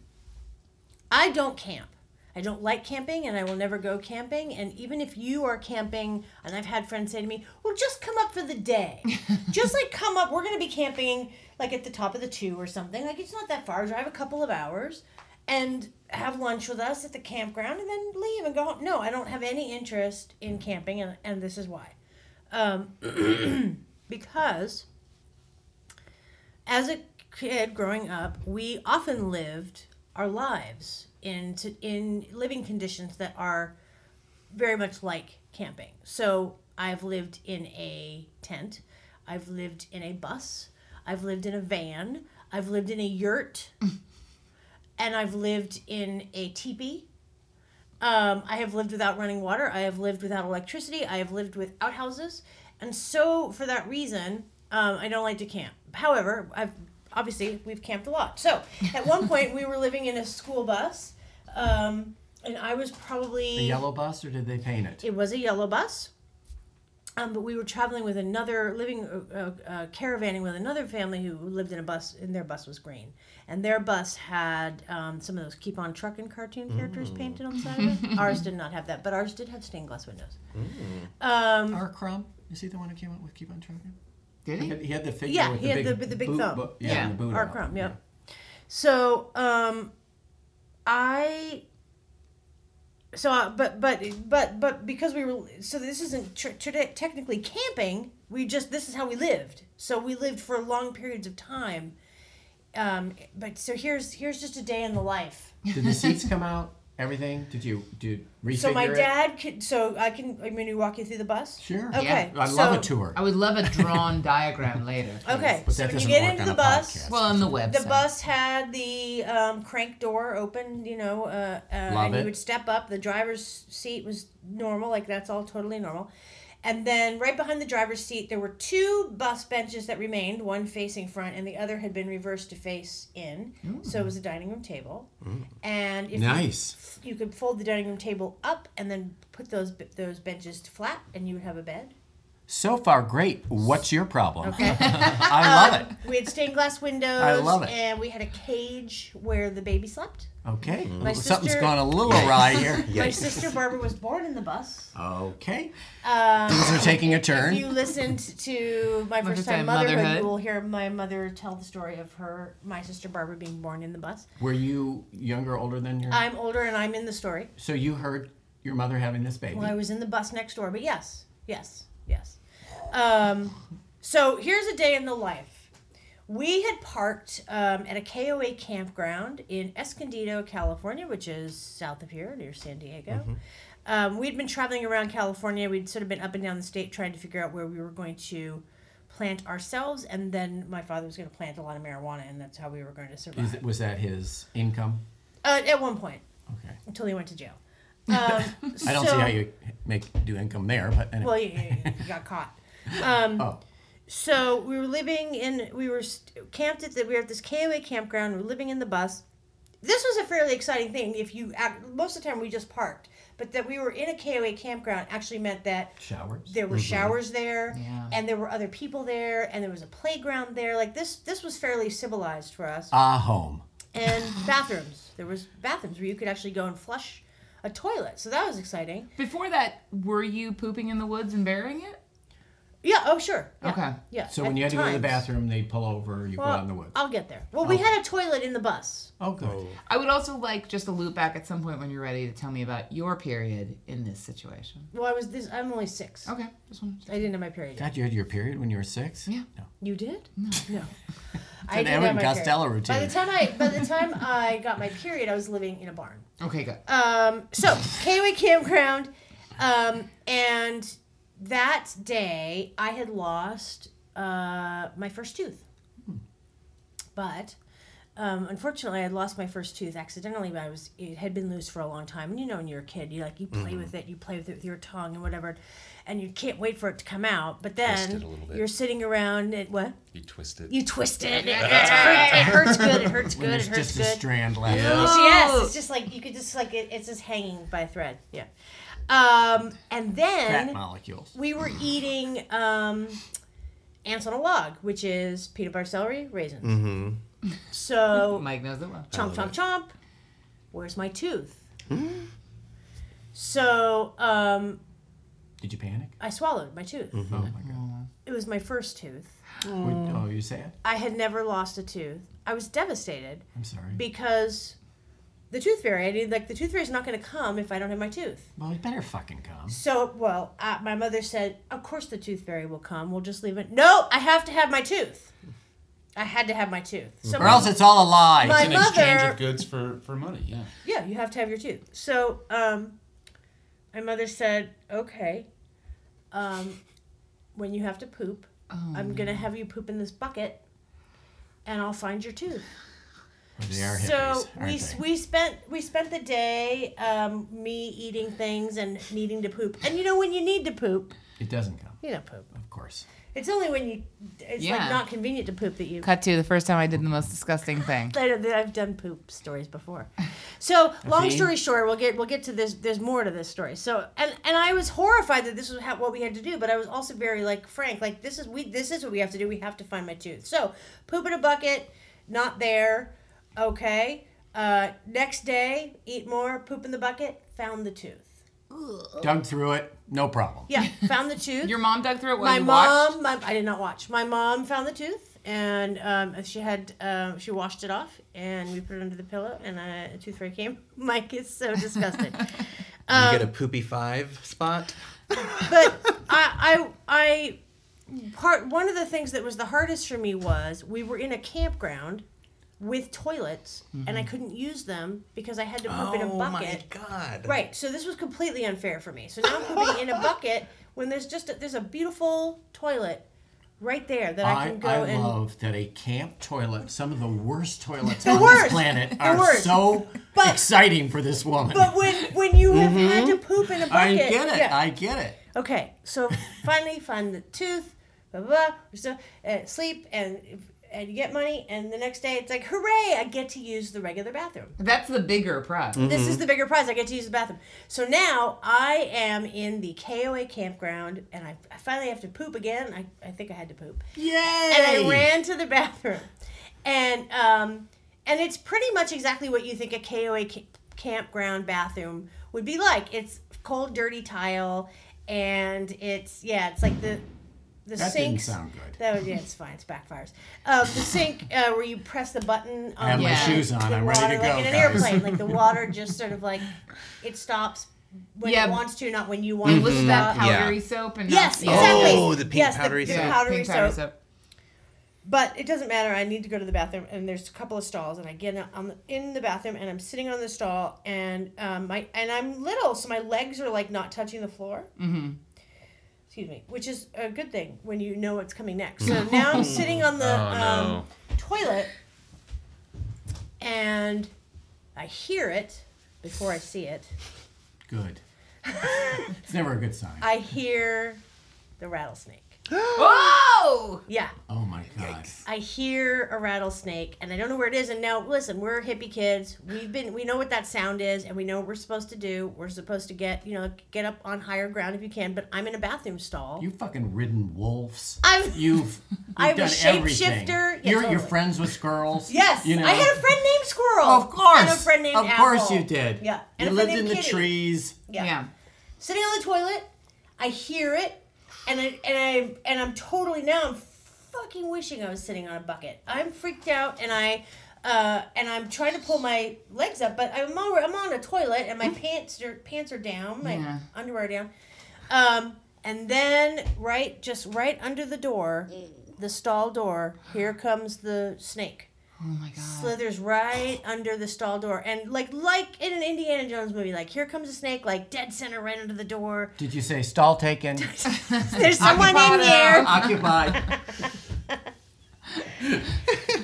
I don't camp. I don't like camping, and I will never go camping. And even if you are camping, and I've had friends say to me, "Well, just come up for the day. just like come up. We're going to be camping like at the top of the two or something. Like it's not that far. Drive a couple of hours." And have lunch with us at the campground and then leave and go home. No, I don't have any interest in camping, and, and this is why. Um, because as a kid growing up, we often lived our lives in, in living conditions that are very much like camping. So I've lived in a tent, I've lived in a bus, I've lived in a van, I've lived in a yurt and I've lived in a teepee. Um, I have lived without running water. I have lived without electricity. I have lived with outhouses, and so for that reason, um, I don't like to camp. However, I've obviously we've camped a lot. So at one point, we were living in a school bus, um, and I was probably A yellow bus, or did they paint it? it was a yellow bus. Um, but we were traveling with another, living, uh, uh, uh, caravanning with another family who lived in a bus, and their bus was green. And their bus had um, some of those Keep On trucking cartoon characters painted on the side of it. ours did not have that, but ours did have stained glass windows. Um, R. Crumb? Is he the one who came up with Keep on Trucking? Did He he? had, he had the figure Yeah, with he the had big, the- the big boot, thumb. bu- yeah, Yeah. and the boot Art out. Crumb, yep. So, um, I. So, uh, but but but but because we were so this isn't tr- tr- technically camping. We just this is how we lived. So we lived for long periods of time. Um, but so here's here's just a day in the life. Did the seats come out? Everything? Did you do refigure So my it? dad could. So I can. I'm going to walk you through the bus. Sure. Okay. I so, love a tour. I would love a drawn diagram later. please. Okay. But so that when you doesn't get work into on the a bus. podcast. Well, on the website. The bus had the um, crank door open, you know, uh, uh, Love and it. you would step up. The driver's seat was normal, like that's all totally normal. And then right behind the driver's seat, there were two bus benches that remained, one facing front and the other had been reversed to face in. So it was a dining room table. And if Nice. you, you could fold the dining room table up and then put those those benches flat, and you would have a bed. So far, great. What's your problem? Okay. I love it. we had stained glass windows. I love it. And we had a cage where the baby slept. Okay. My Something's sister- gone a little awry here. My sister Barbara was born in the bus. Okay. Um, Things are taking a turn. if you listened to my first time time motherhood, motherhood. you will hear my mother tell the story of her, my sister Barbara, being born in the bus. Were you younger or older than your? I'm older and I'm in the story. so you heard your mother having this baby. Well, I was in the bus next door, but yes, yes, yes. Um, so here's a day in the life. We had parked um, at a KOA campground in Escondido, California, which is south of here near San Diego. um, we'd been traveling around California. We'd sort of been up and down the state trying to figure out where we were going to plant ourselves, and then my father was going to plant a lot of marijuana, and that's how we were going to Is survive. it- was that his income? Uh, at one point, Okay. until he went to jail. Um, I don't so- see how you make do income there, but anyway. Well, you, you, you got caught. Um, oh, So we were living in, we were camped at the, we were at this KOA campground. We were living in the bus. This was a fairly exciting thing. If you, most of the time we just parked, but that we were in a KOA campground actually meant that showers. there were showers there, Yeah. and there were other people there, and there was a playground there. Like this, this was fairly civilized for us. Ah, home. And bathrooms. There was bathrooms where you could actually go and flush a toilet. So that was exciting. Before that, were you pooping in the woods and burying it? Yeah. Oh, sure. Yeah. Okay. Yeah. So when you had to go to the times. bathroom, they'd pull over. You go out in the woods. I'll get there. Well, we had a toilet in the bus. Oh, good. I would also like just to loop back at some point when you're ready to tell me about your period in this situation. Well, I was this. I'm only six. Okay, just one. I didn't have my period. Yet. God, you had your period when you were six? Yeah. No. You did? No. No. I an Abbott and Costello routine. By the time I by the time I got my period, I was living in a barn. Okay, good. Um. So KOA campground, um, and that day I had lost uh my first tooth, but. Um, unfortunately, I had lost my first tooth accidentally, but I was it had been loose for a long time. And you know, when you're a kid, you like you play with it, you play with it with your tongue and whatever, and you can't wait for it to come out. But Twist then it a you're sitting around and what? You twist it. You twist it. It, it, hurt, it hurts good. It hurts When good. It hurts just a good. strand left. Yes, yes, it's just like you could just like it, it's just hanging by a thread. Yeah. Um, and Fat then molecules. we were eating um, ants on a log, which is peanut butter, celery, raisins. Mm-hmm. So Mike knows it well. chomp chomp chomp. Where's my tooth? So um, Did you panic? I swallowed my tooth. Oh my god. It was my first tooth. Oh, you sad? I had never lost a tooth. I was devastated I'm sorry. because the tooth fairy, I did, like the tooth fairy is not going to come if I don't have my tooth. well, you better fucking come. So, well, uh, my mother said, "Of course the tooth fairy will come. We'll just leave it." No, I have to have my tooth. I had to have my tooth. So Or my- else it's all a lie. My- It's an exchange of goods for, for money, yeah. yeah, you have to have your tooth. So, um, my mother said, "Okay, um, when you have to poop, Oh, I'm gonna have you poop in this bucket, and I'll find your tooth." They are so hippies, we aren't s- they? we spent we spent the day um, me eating things and needing to poop. And you know when you need to poop, It doesn't come, you don't poop. of course. It's only when you it's like not convenient to poop that you. Cut to the first time I did the most disgusting thing. I know that I've done poop stories before. So long story short, we'll get we'll get to this. There's more to this story. So and and I was horrified that this was how, what we had to do, but I was also very like frank. Like this is we this is what we have to do. We have to find my tooth. So poop in a bucket, not there. Okay. Uh, next day, eat more. Poop in the bucket. Found the tooth. Dug through it, no problem. Yeah, found the tooth. Your mom dug through it while my you watched. mom, my, I did not watch. My mom found the tooth, and um, she had um, she washed it off, and we put it under the pillow, and uh, a tooth fairy came. Mike is so disgusted. Um, you get a poopy five spot. but I, I, I, part one of the things that was the hardest for me was we were in a campground with toilets, and I couldn't use them because I had to poop in a Oh my bucket. god. Right. So this was completely unfair for me. So now I'm pooping in a bucket when there's just a, there's a beautiful toilet right there that I I, can go I and love that a camp toilet, some of the worst toilets on worst. this planet, The are worst. so But- exciting for this woman. But when when you have had to poop in a bucket, I get it. yeah. I get it. okay, so finally find the tooth, blah blah. blah still uh, sleep and and you get money, and the next day it's like hooray! I get to use the regular bathroom. That's the bigger prize. This is the bigger prize. I get to use the bathroom. So now I am in the KOA campground, and I, I finally have to poop again. I, I think I had to poop. Yay! and I ran to the bathroom, and um, and it's pretty much exactly what you think a KOA ca- campground bathroom would be like. It's cold, dirty tile, and it's yeah, it's like the the That didn't sound good. That was, yeah, it's fine. It's backfires. Um, the sink uh, where you press the button. I have on my Yeah. shoes on. the I'm water, ready to go. like in an guys. airplane. Like the water just sort of like it stops when Yeah. it wants to, not when you want And it was to it that stop. powdery soap and Yes, not- exactly. Oh, the pink yes, powdery the, the soap. powdery pink powder soap. soap. but it doesn't matter. I need to go to the bathroom, and there's a couple of stalls, and I get on the, in the bathroom, and I'm sitting on the stall, and um, my and I'm little, so my legs are like not touching the floor. Mm-hmm. Excuse me, which is a good thing when you know what's coming next. So now I'm sitting on the Oh, no. um, toilet, and I hear it before I see it. Good. it's never a good sign. I hear the rattlesnake. Whoa! Yeah. Oh my god. I hear a rattlesnake and I don't know where it is. And now, listen, we're hippie kids. We've been, we know what that sound is and we know what we're supposed to do. We're supposed to get, you know, get up on higher ground if you can. But I'm in a bathroom stall. You fucking ridden wolves. I'm- You've, you've I'm a done everything. shapeshifter. Yeah, you're, totally. you're friends with squirrels. yes, You know. I had a friend named Squirrel. Of course. And a friend named Of course you did. Yeah. And You lived in the Kitty. trees. Yeah. Yeah. Sitting on the toilet, I hear it, and I and I and I'm totally now I'm fucking wishing I was sitting on a bucket. I'm freaked out, and I. Uh, and I'm trying to pull my legs up, but I'm on, I'm on a toilet, and my pants are pants are down, my Yeah. underwear are down. Um, and then right, just right under the door, the stall door, here comes the snake Oh my god. slithers right under the stall door and like like in an Indiana Jones movie like here comes a snake like dead center right under the door Did you say stall taken? there's someone in here Occupied.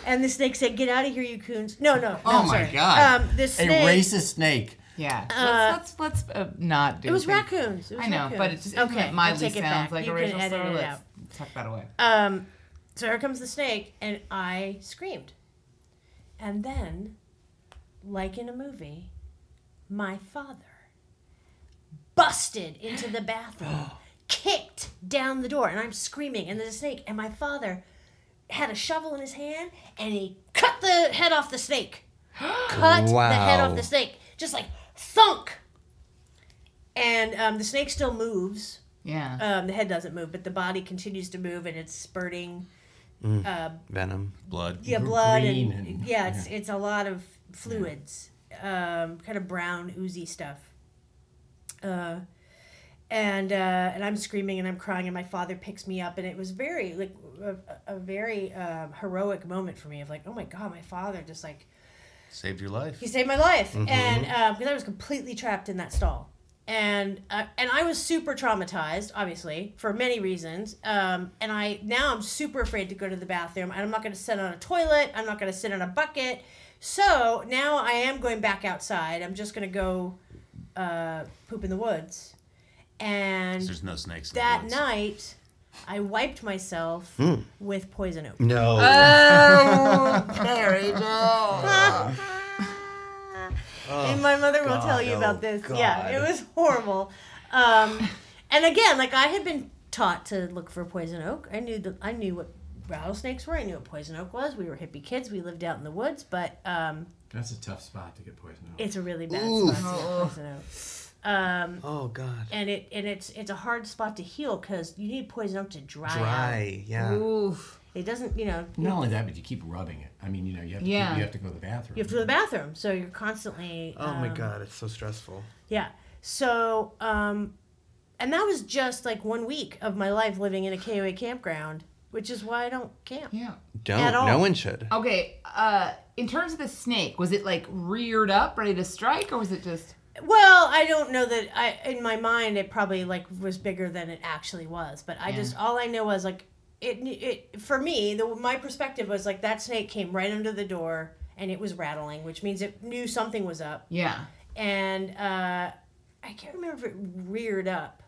and the snake said get out of here you coons no no, no Oh my sorry. God. um the A racist snake. Yeah. Uh, let's let's, let's uh, not do it It was things- raccoons it was. I know, raccoons. but it just okay it mildly I'll take it sounds back. like you a can racial edit slur. Let's out tuck that away. um so here comes the snake and I screamed and then like in a movie my father busted into the bathroom, kicked down the door, and I'm screaming, and there's a snake, and my father had a shovel in his hand, and he cut the head off the snake. cut the head off the snake, just like thunk. And um, the snake still moves. Yeah. Um, the head doesn't move, but the body continues to move, and it's spurting. Uh, Venom. Blood. yeah, blood green and, and- yeah, it's it's a lot of fluids, um, kind of brown oozy stuff. Uh, and uh, and I'm screaming and I'm crying and my father picks me up and it was very like a, a very um, heroic moment for me of like oh my god my father just like Saved your life. he saved my life, and because I was completely trapped in that stall, and uh, and I was super traumatized, obviously for many reasons. Um, and I now I'm super afraid to go to the bathroom, and I'm not going to sit on a toilet. I'm not going to sit on a bucket. So now I am going back outside. I'm just going to go uh, poop in the woods, and There's no snakes in that the woods. night. I wiped myself with poison oak. No. oh, Carrie and my mother will tell you about this. Yeah, it was horrible. Um, and again, like I had been taught to look for poison oak. I knew that I knew what rattlesnakes were. I knew what poison oak was. We were hippie kids. We lived out in the woods, but um, That's a tough spot to get poisoned. out. it's a really bad Oof. spot to get poison oak. Um, oh God. and it and it's it's a hard spot to heal because you need poison oak to dry, out. Dry. Yeah. Oof. It doesn't, you know. Not only that, but you keep rubbing it. I mean, you know, you have to, Yeah. keep, you have to go to the bathroom. You have to go to the bathroom, so you're constantly. Oh my um, God. It's so stressful. Yeah. So, um, and that was just like one week of my life living in a KOA campground, which is why I don't camp. Yeah. Don't. At all. No one should. Okay. Uh, in terms of the snake, was it like reared up, ready to strike, or was it just? Well, I don't know that I in my mind it probably like was bigger than it actually was, but I Yeah. just all I know was like it it for me the my perspective was like that snake came right under the door and it was rattling, which means it knew something was up, Yeah. and uh, I can't remember if it reared up.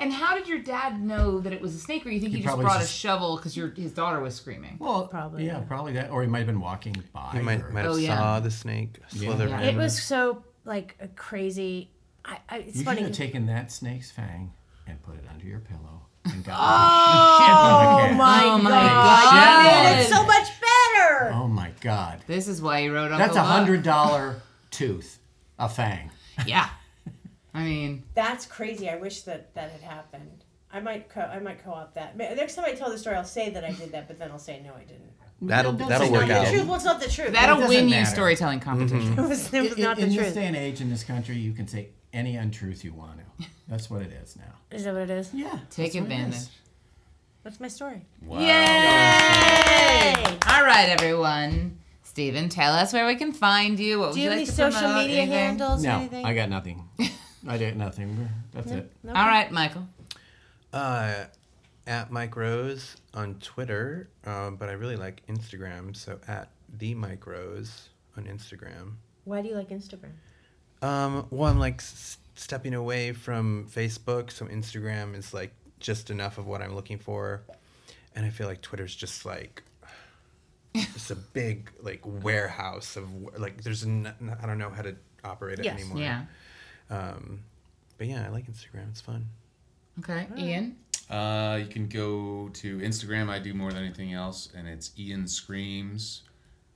And how did your dad know that it was a snake, or you think he, He just brought just- a shovel because your his daughter was screaming? well, Probably, Yeah, yeah. probably that. Or he might have been walking by. You might or- might have Oh, yeah. saw the snake slither. Yeah. It was so like a crazy. I, I it's you funny. should have taken that snake's fang and put it under your pillow and got Oh shit on the cat. my Oh my god! God. You made it so much better. Oh my god. This is why you wrote Uncle That's a Buck. hundred dollar tooth, a fang. Yeah. I mean, That's crazy. I wish that that had happened. I might co- I might co-op that. Next time I tell the story, I'll say that I did that, but then I'll say no, I didn't. That'll Don't that'll say work no, The out. truth. Well, it's not the truth. that'll doesn't win you matter. storytelling competition. it was, it was In, not in the this truth. day and age in this country, you can say any untruth you want to. That's what it is now. Is that what it is? Yeah. Take that's what it advantage. is. That's my story. Wow. Yay! All right, everyone. Steven, tell us where we can find you. What would Do you you have like any to social promote? media Anything? handles or No, anything? I got nothing. I did nothing. That's it. Okay. All right, Michael. Uh, at Mike Rose on Twitter, um, but I really like Instagram, so at the Mike Rose on Instagram. Why do you like Instagram? Um, well, I'm like s- stepping away from Facebook, so Instagram is like just enough of what I'm looking for, and I feel like Twitter's just like it's a big like warehouse of like there's n- n- I don't know how to operate it Yes. anymore. Yeah. Um, but yeah, I like Instagram. It's fun. Okay, Ian. Uh, you can go to Instagram. I do more than anything else, and it's Ian Screams,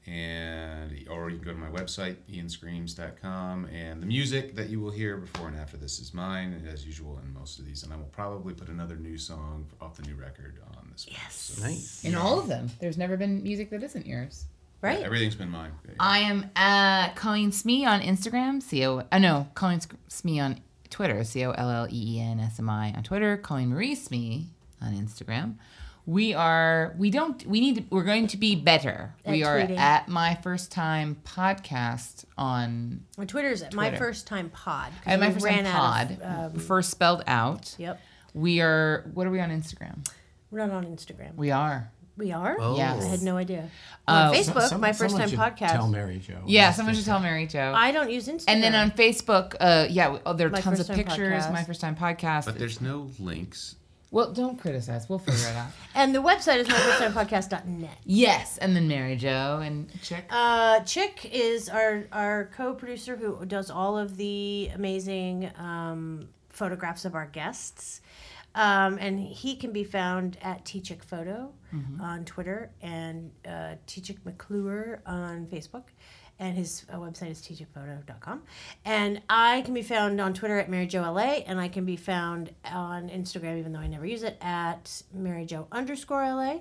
and or you can go to my website ianscreams.com. And the music that you will hear before and after this is mine, as usual, in most of these. And I will probably put another new song off the new record on this. one. Yes. Nice. In all of them, there's never been music that isn't yours. Right? Yeah, everything's been mine. Yeah, yeah. I am at Colleen Smee on Instagram. C O. Uh, no, Colleen Smee on Twitter. C O L L E E N S M I on Twitter. Colleen Marie Smee on Instagram. We are. We don't. We need. To, we're going to be better. At we are tweeting. at my first time podcast on On Twitter's my Twitter. first time pod. 'cause at my we first time ran out pod. of, um, first spelled out. Yep. We are. What are we on Instagram? We're not on Instagram. We are. We are? Oh. Yes. I had no idea. Oh. on So- Facebook, Some- my first someone time should podcast. Tell Mary Jo. Yeah, That's someone should tell Mary Jo. I don't use Instagram. and then on Facebook, uh, yeah, oh, there are My tons of pictures. Podcast. My first time podcast. But there's no links. well, don't criticize. We'll figure it out. and the website is myfirsttimepodcast.net. Yes, and then Mary Jo and Chick. Uh, Chick is our our co-producer who does all of the amazing um, photographs of our guests, um, and he can be found at T Chick Photo on Twitter and uh, McClure on Facebook. And his uh, website is tchickphoto.com. And I can be found on Twitter at Mary Jo LA, and I can be found on Instagram, even though I never use it, at Mary Jo underscore LA.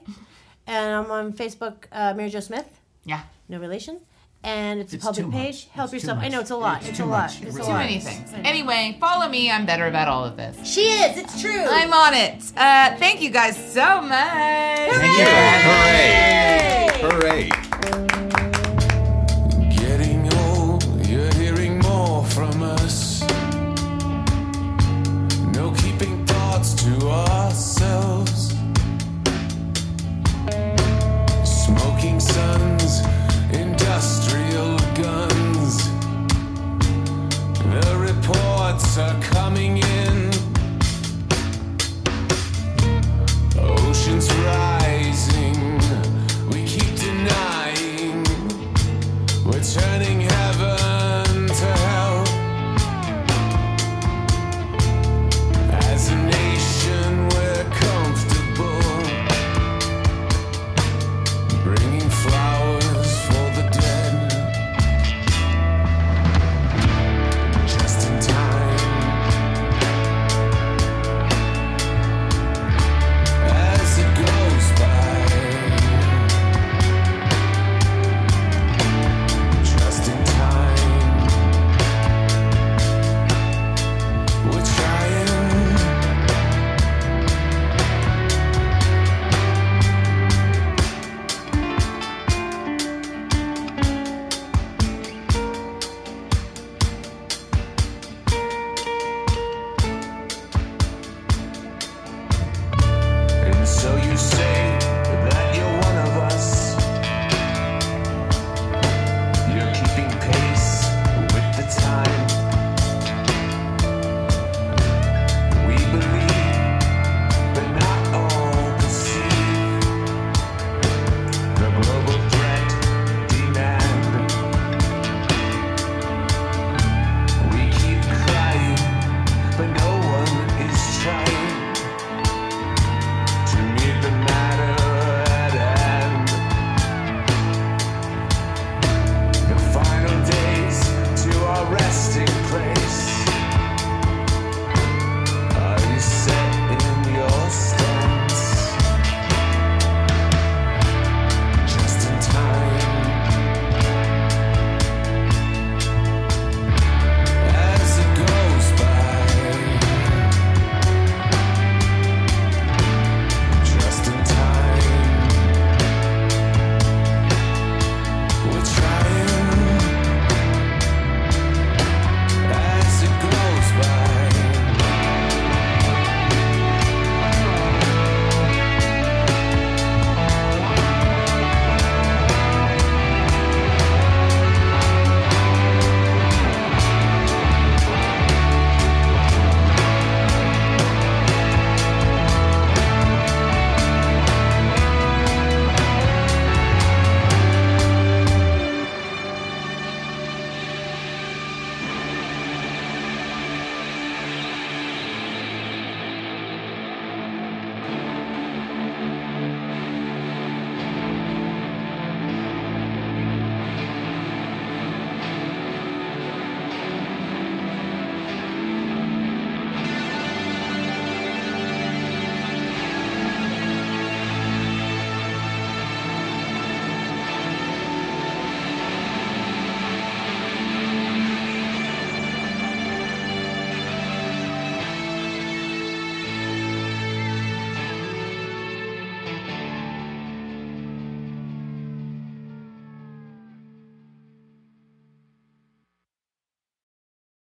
And I'm on Facebook, uh, Mary Jo Smith Yeah, no relation. And it's, It's a public page. much. Help It's yourself. I know it's a lot. It's It's, too a lot. much. It's Too too lot. many things. Anyway, follow me. I'm better about all of this. She is. It's true. I'm on it. Uh, thank you guys so much. Thank you. Hooray! Getting